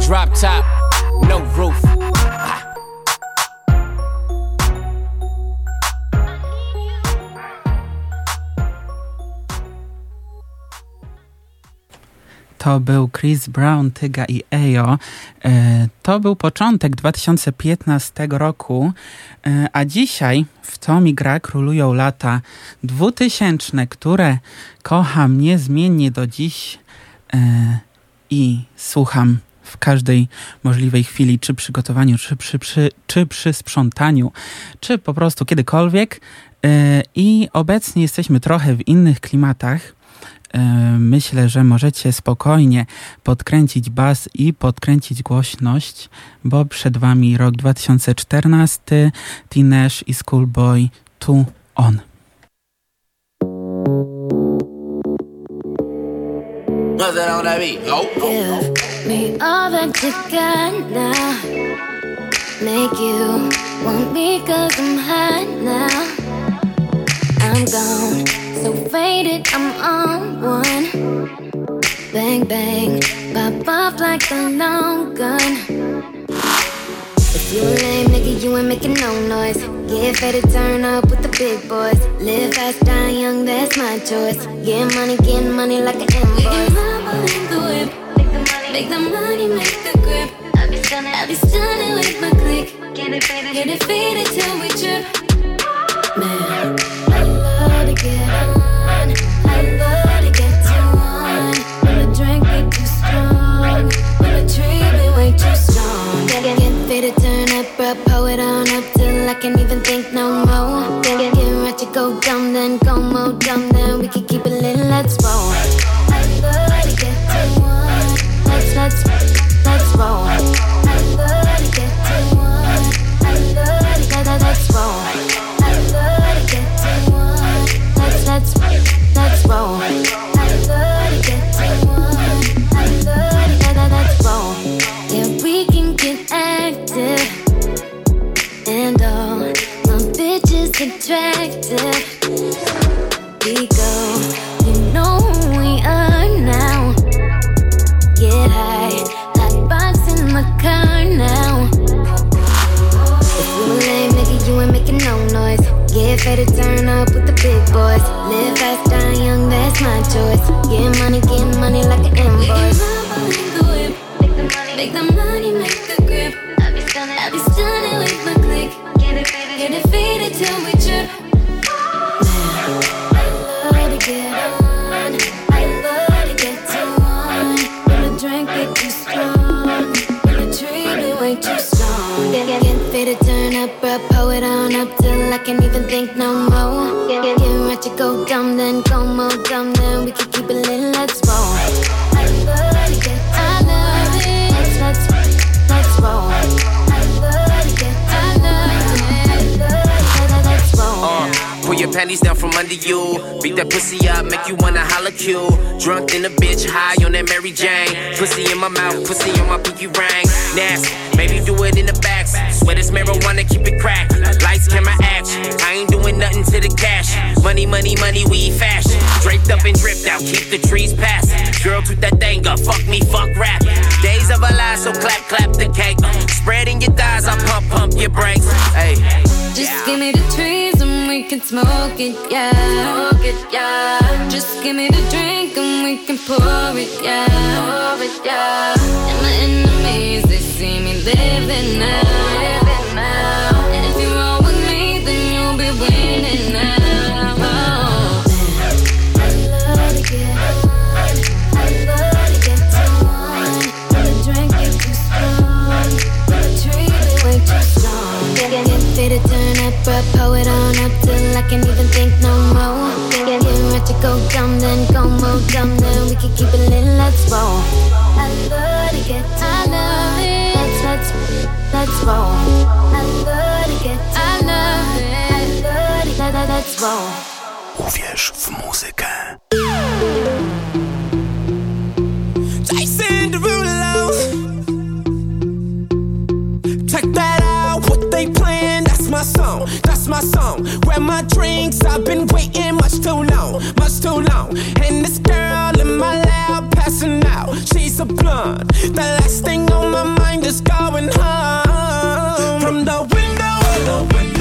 Drop top, no roof. To był Chris Brown, Tyga i Ejo. E, To był początek 2015 roku, e, a dzisiaj w to mi gra królują lata 2000, które kocham niezmiennie do dziś e, i słucham w każdej możliwej chwili, czy przy gotowaniu, czy przy, przy, czy przy sprzątaniu, czy po prostu kiedykolwiek. E, I obecnie jesteśmy trochę w innych klimatach. E, Myślę, że możecie spokojnie podkręcić bas i podkręcić głośność, bo przed wami rok 2014, Teenage i Schoolboy 2 On. What's that on that beat? Oh. Give me all that you got now. Make you want me cause I'm hot now. I'm gone, so faded, I'm on one. Bang, bang, pop off like a long gun. You a lame nigga, you ain't making no noise. Get ready to turn up with the big boys. Live fast, die young, that's my choice. Get money, get money like an invoice. in the whip. Make the money, make the grip. I be stunning, I be stunning with my click. Get it faded, till we trip. Man, I love to get on. I love to get too on. When the drink be too strong. When the tree be way too strong. Get, get, get faded, turn bro. Pull on up till I can't even think no more. Get, get, get ratchet, go dumb, then go more dumb, then we can keep it lit, let's roll. I love to get too on. Let's, let's, let's roll. Attractive. We go, you know who we are now. Get high, hot box in my car now. If you a lame nigga, you ain't making no noise. Get ready to turn up with the big boys. Live fast, die young, that's my choice. Get money, get money like an invoice. the. Make the money, make the grip. I be stunning, I be stunning, till we trip. I love to get. I love to get too on. When the drink too strong. Tree be way too strong. Get, turn up, on up till I can't even think no more. Get, ratchet, go dumb, then go more dumb, then we can keep it lit, let's panties down from under you. Beat that pussy up, make you wanna holla. Drunk in a bitch, high on that Mary Jane. Pussy in my mouth, pussy on my pinky ring. Nasty, maybe do it in the back. Swear this marijuana, keep it cracked. Lights, camera, action. I ain't doing nothing to the cash. Money, money, money, we fashion. Draped up and dripped out, keep the trees passing. Girl, toot that thing up, fuck me, fuck rap. Days of a lives, so clap, clap the cake. Spreading your thighs, I pump, pump your brakes. Hey. Just give me the trees and we can smoke it, yeah. Smoke it, yeah. Just give me the drink and we can pour it, yeah. Pour it, yeah. And my enemies, they see me living now. Living now. Turn up, bro. Pull it on up till I can't even think no more. Get, get, get ratchet, go dumb, then go more dumb, then we can keep it lit, let's roll. I love to get too I love it. Let's, let's, let's roll. I love to get too I love it. I love to, let, let, let's roll. Uwierz w muzykę. Jason Derulo. Check that song, that's my song. Where my drinks, I've been waiting much too long, much too long. And this girl in my lap passing out, she's a blonde. The last thing on my mind is going home. From the window, to the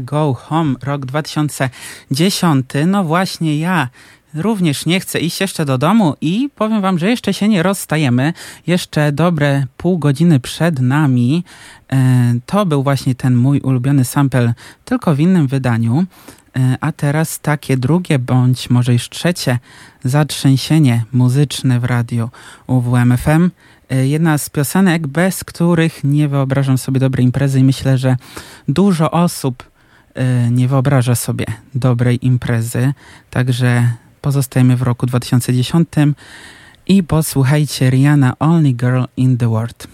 Go Home, rok 2010. No właśnie ja również nie chcę iść jeszcze do domu i powiem wam, że jeszcze się nie rozstajemy. Jeszcze dobre pół godziny przed nami. E, to był właśnie ten mój ulubiony sample, tylko w innym wydaniu. E, a teraz takie drugie, bądź może już trzecie zatrzęsienie muzyczne w radiu UWMFM. E, jedna z piosenek, bez których nie wyobrażam sobie dobrej imprezy i myślę, że dużo osób E, nie wyobraża sobie dobrej imprezy, także pozostajemy w roku 2010 i posłuchajcie Rihanna Only Girl in the World.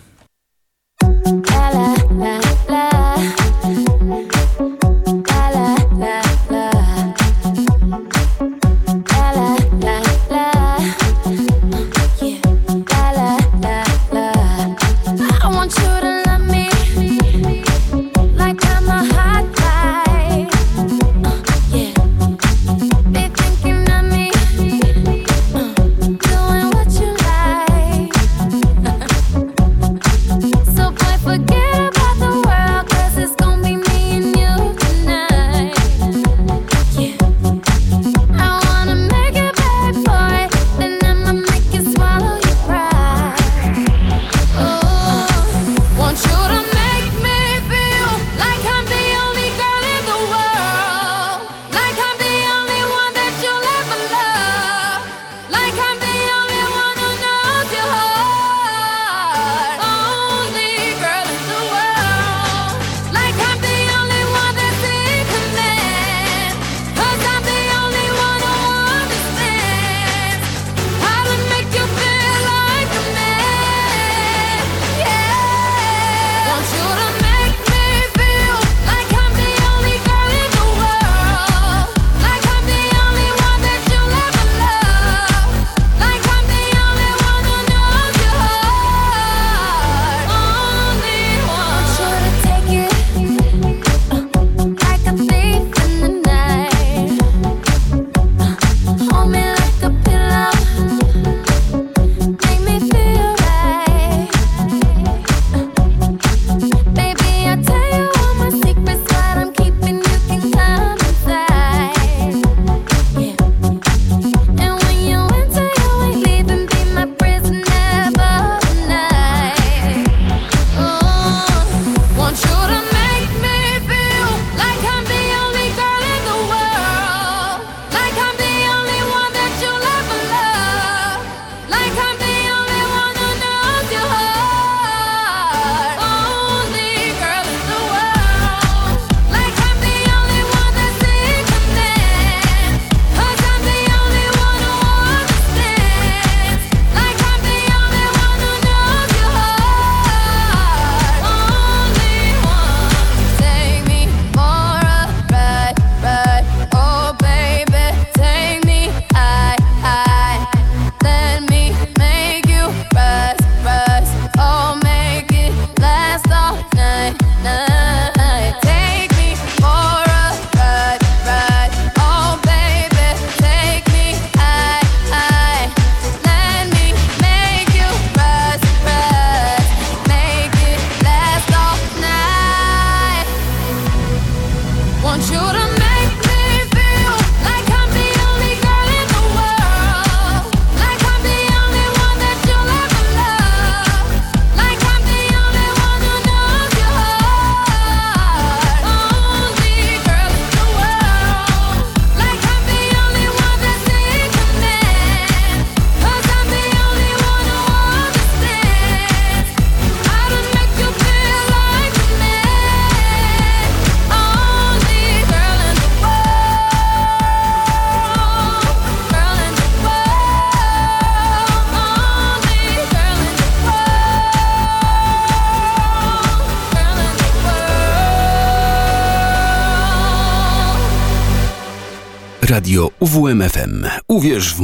Radio UWMFM. Uwierz w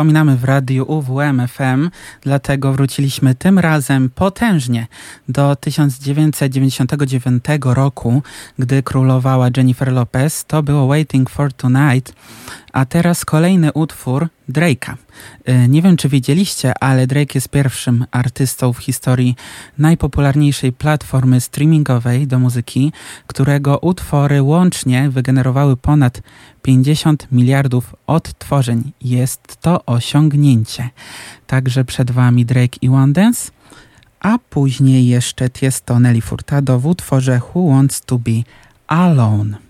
wciąż wspominamy w radiu UWM FM, dlatego wróciliśmy tym razem potężnie do 1999 roku, gdy królowała Jennifer Lopez. To było Waiting for Tonight, a teraz kolejny utwór Drake'a. Y, Nie wiem, czy wiedzieliście, ale Drake jest pierwszym artystą w historii najpopularniejszej platformy streamingowej do muzyki, którego utwory łącznie wygenerowały ponad 50 miliardów odtworzeń. Jest to osiągnięcie. Także przed Wami Drake i One Dance, a później jeszcze Tiesto Nelly Furtado w utworze Who Wants to Be Alone.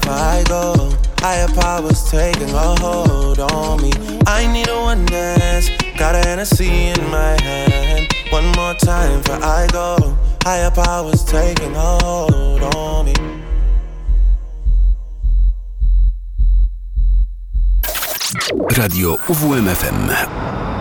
Before I go. Higher powers taking a hold on me. I need a one dance. Got a Hennessy in my hand. One more time for I go. Higher powers taking a hold on me. Radio UWMFM.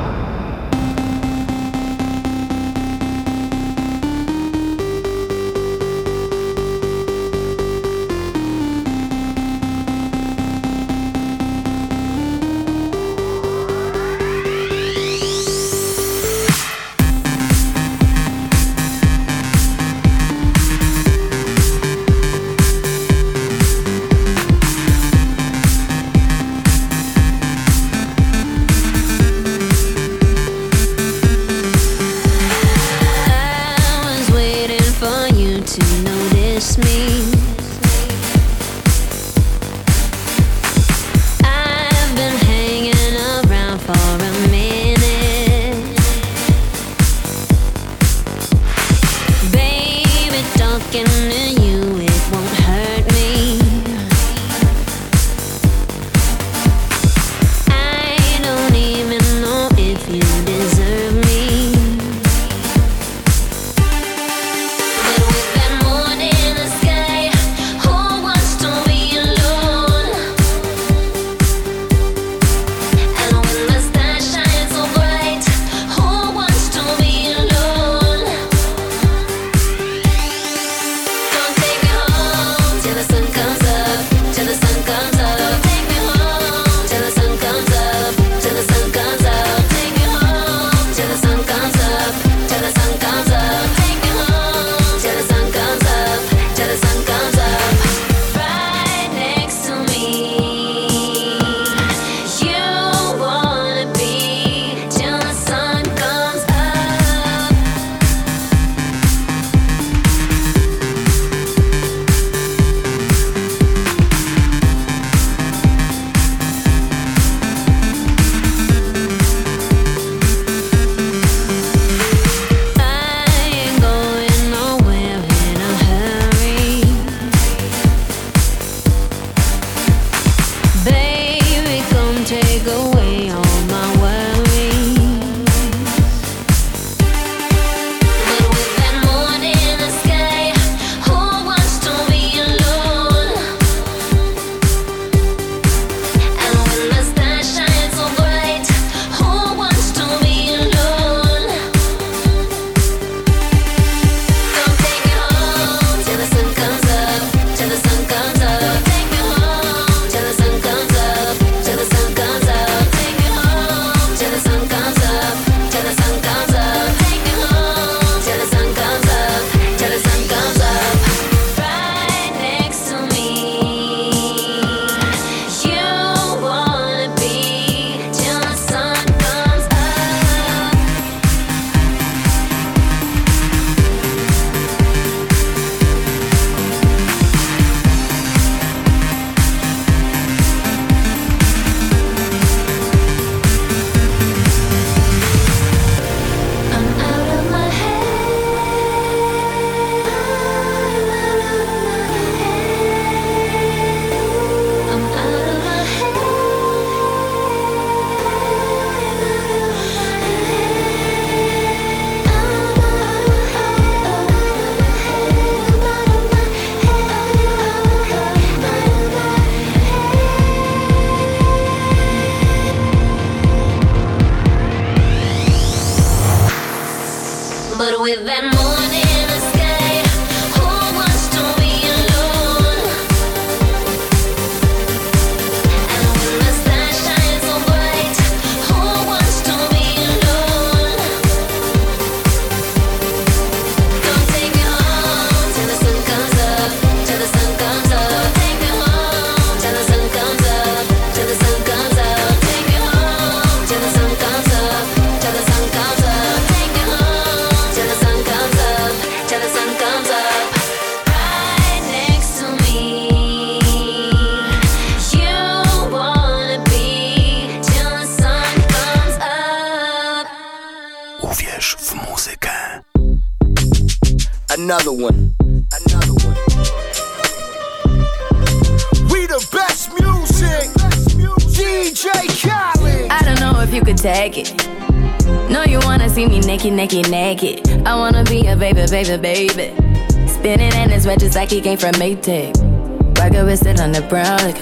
Came from Maytag. Rocket with it on the brown. Like,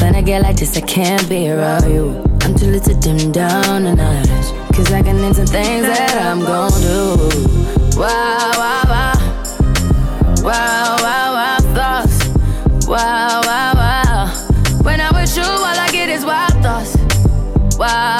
when I get like this, I can't be around you. I'm too little to dim down a notch. Cause I can into things that I'm gon' do. Wow, wow, wow. Wow, wow, wow, thoughts. Wow, wow, wow. When I'm with you, all I get is wild thoughts. Wow.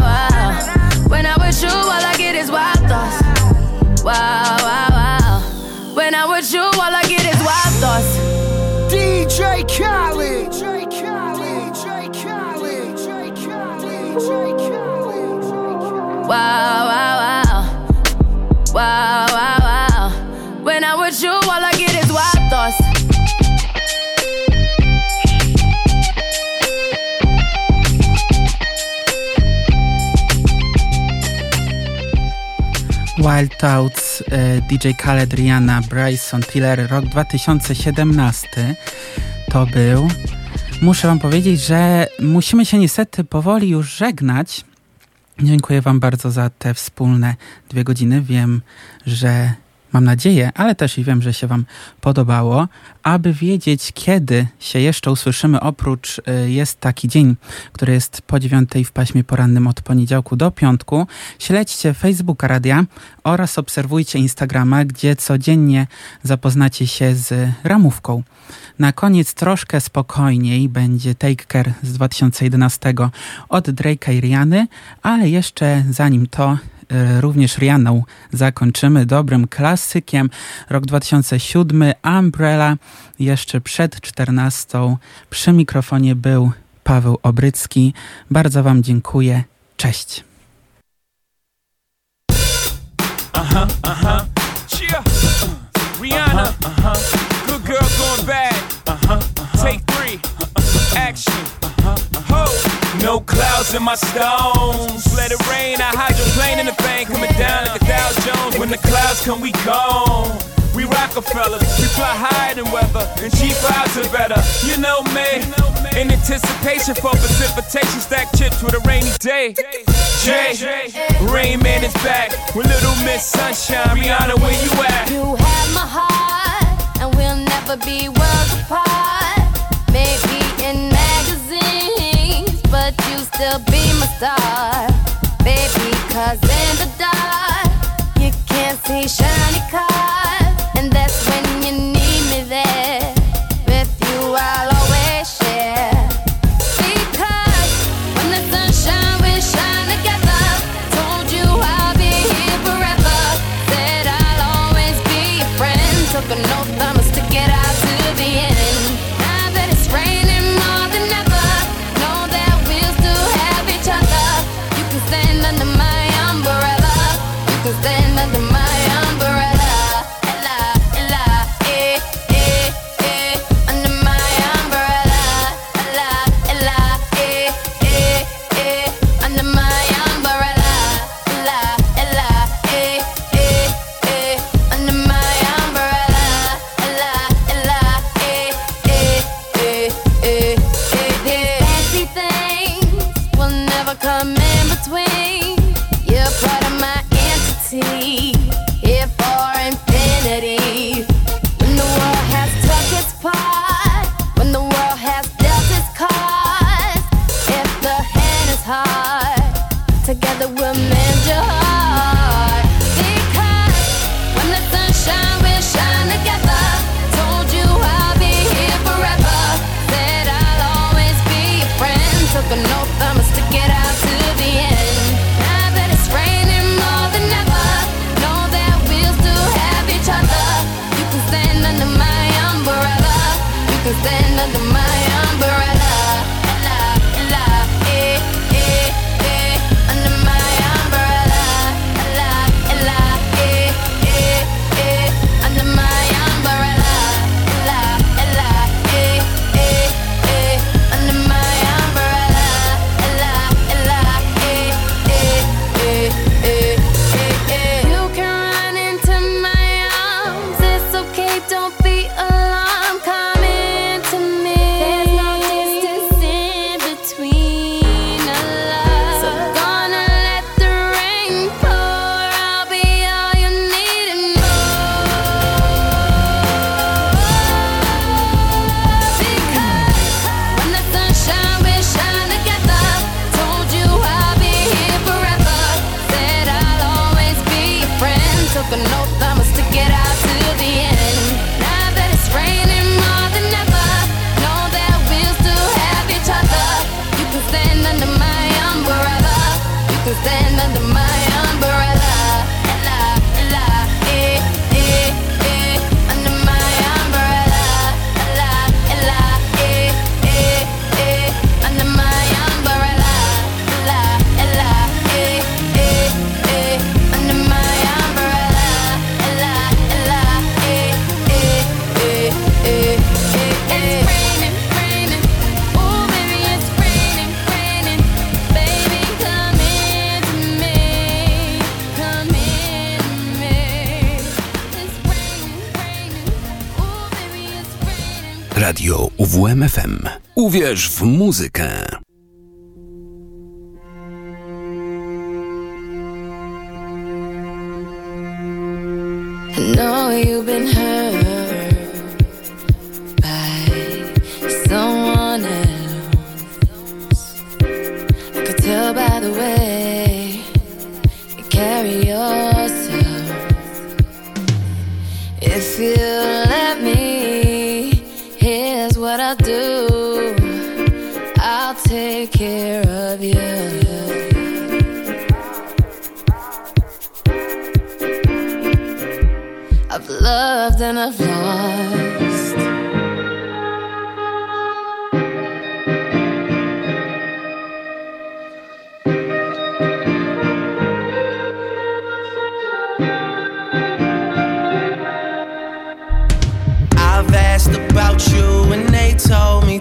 Wild Thoughts, e, DJ Khaled, Rihanna, Bryson Tiller, rok 2017 to był. Muszę wam powiedzieć, że musimy się niestety powoli już żegnać. Dziękuję wam bardzo za te wspólne dwie godziny. Wiem, że mam nadzieję, ale też i wiem, że się wam podobało. Aby wiedzieć, kiedy się jeszcze usłyszymy, oprócz y, jest taki dzień, który jest po dziewiątej w paśmie porannym od poniedziałku do piątku. Śledźcie Facebooka Radia oraz obserwujcie Instagrama, gdzie codziennie zapoznacie się z ramówką. Na koniec troszkę spokojniej będzie Take Care z 2011 od Drake'a i Riany, ale jeszcze zanim to E, również Rianą zakończymy dobrym klasykiem. Rok 2007, Umbrella. Jeszcze przed 14 przy mikrofonie był Paweł Obrycki. Bardzo Wam dziękuję. Cześć. Aha, aha. Rihanna. Good girl going bad. Take three. Action. Ho. No clouds in my stones. Let it rain. I in the bank, coming down like a Dow Jones. When the clouds come, we gone. We Rockefeller's, we fly higher than weather, and cheap vibes are better. You know me, in anticipation for precipitation, stack chips with a rainy day. Jay, Rain Man is back with Little Miss Sunshine. Rihanna, where you at? You have my heart, and we'll never be worlds apart. Maybe in magazines, but you still be my star baby, cause in the dark, you can't see shiny cars, and that's when Radio UWMFM. Uwierz w muzykę. I know you've been hurt.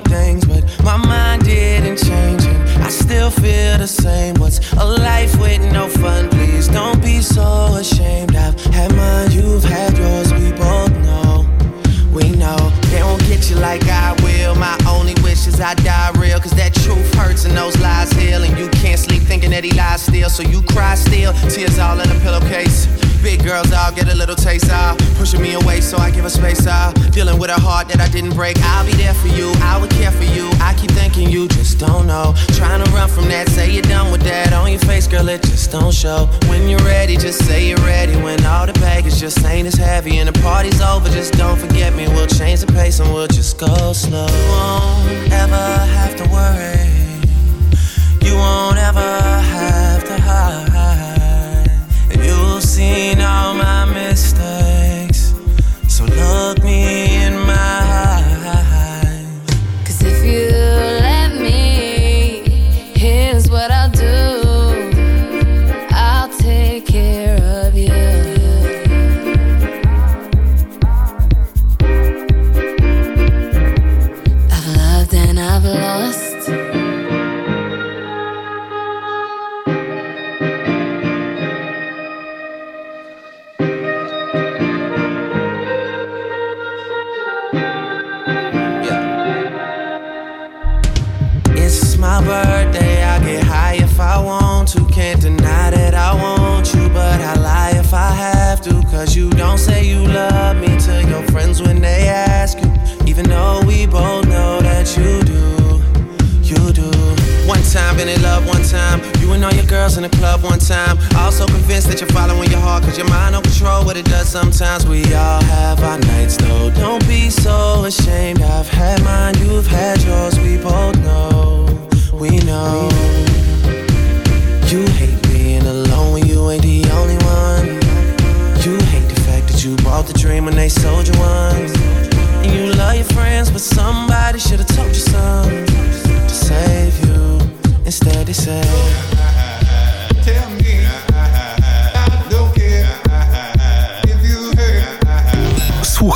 things, but my mind didn't change. And I still feel the same. What's a life with no fun? Please don't be so ashamed. I've had mine, you've had yours. We both know, we know. They won't get you like I will. My only wish is I die real. Cause that truth hurts and those lies heal. And you can't sleep thinking that he lies still. So you cry still, tears all in a pillowcase Big girls, I'll get a little taste out. Pushing me away, so I give her space out. Dealing with a heart that I didn't break. I'll be there for you, I would care for you. I keep thinking you just don't know. Trying to run from that, say you're done with that. On your face, girl, it just don't show. When you're ready, just say you're ready. When all the baggage just ain't as heavy and the party's over, just don't forget me. We'll change the pace and we'll just go slow. You won't ever have to worry. You won't ever have seen Can't deny that I want you, but I lie if I have to. Cause you don't say you love me to your friends when they ask you. Even though we both know that you do, you do. One time, been in love one time. You and all your girls in the club one time. Also convinced that you're following your heart, cause your mind don't control what it does sometimes. We all have our nights though. Don't be so ashamed. I've had mine, you've had yours. We both know, we know. You hate being alone when you ain't the only one. You hate the fact that you bought the dream when they sold you. And you love your friends, but somebody should've told you something to save you. Instead, they say.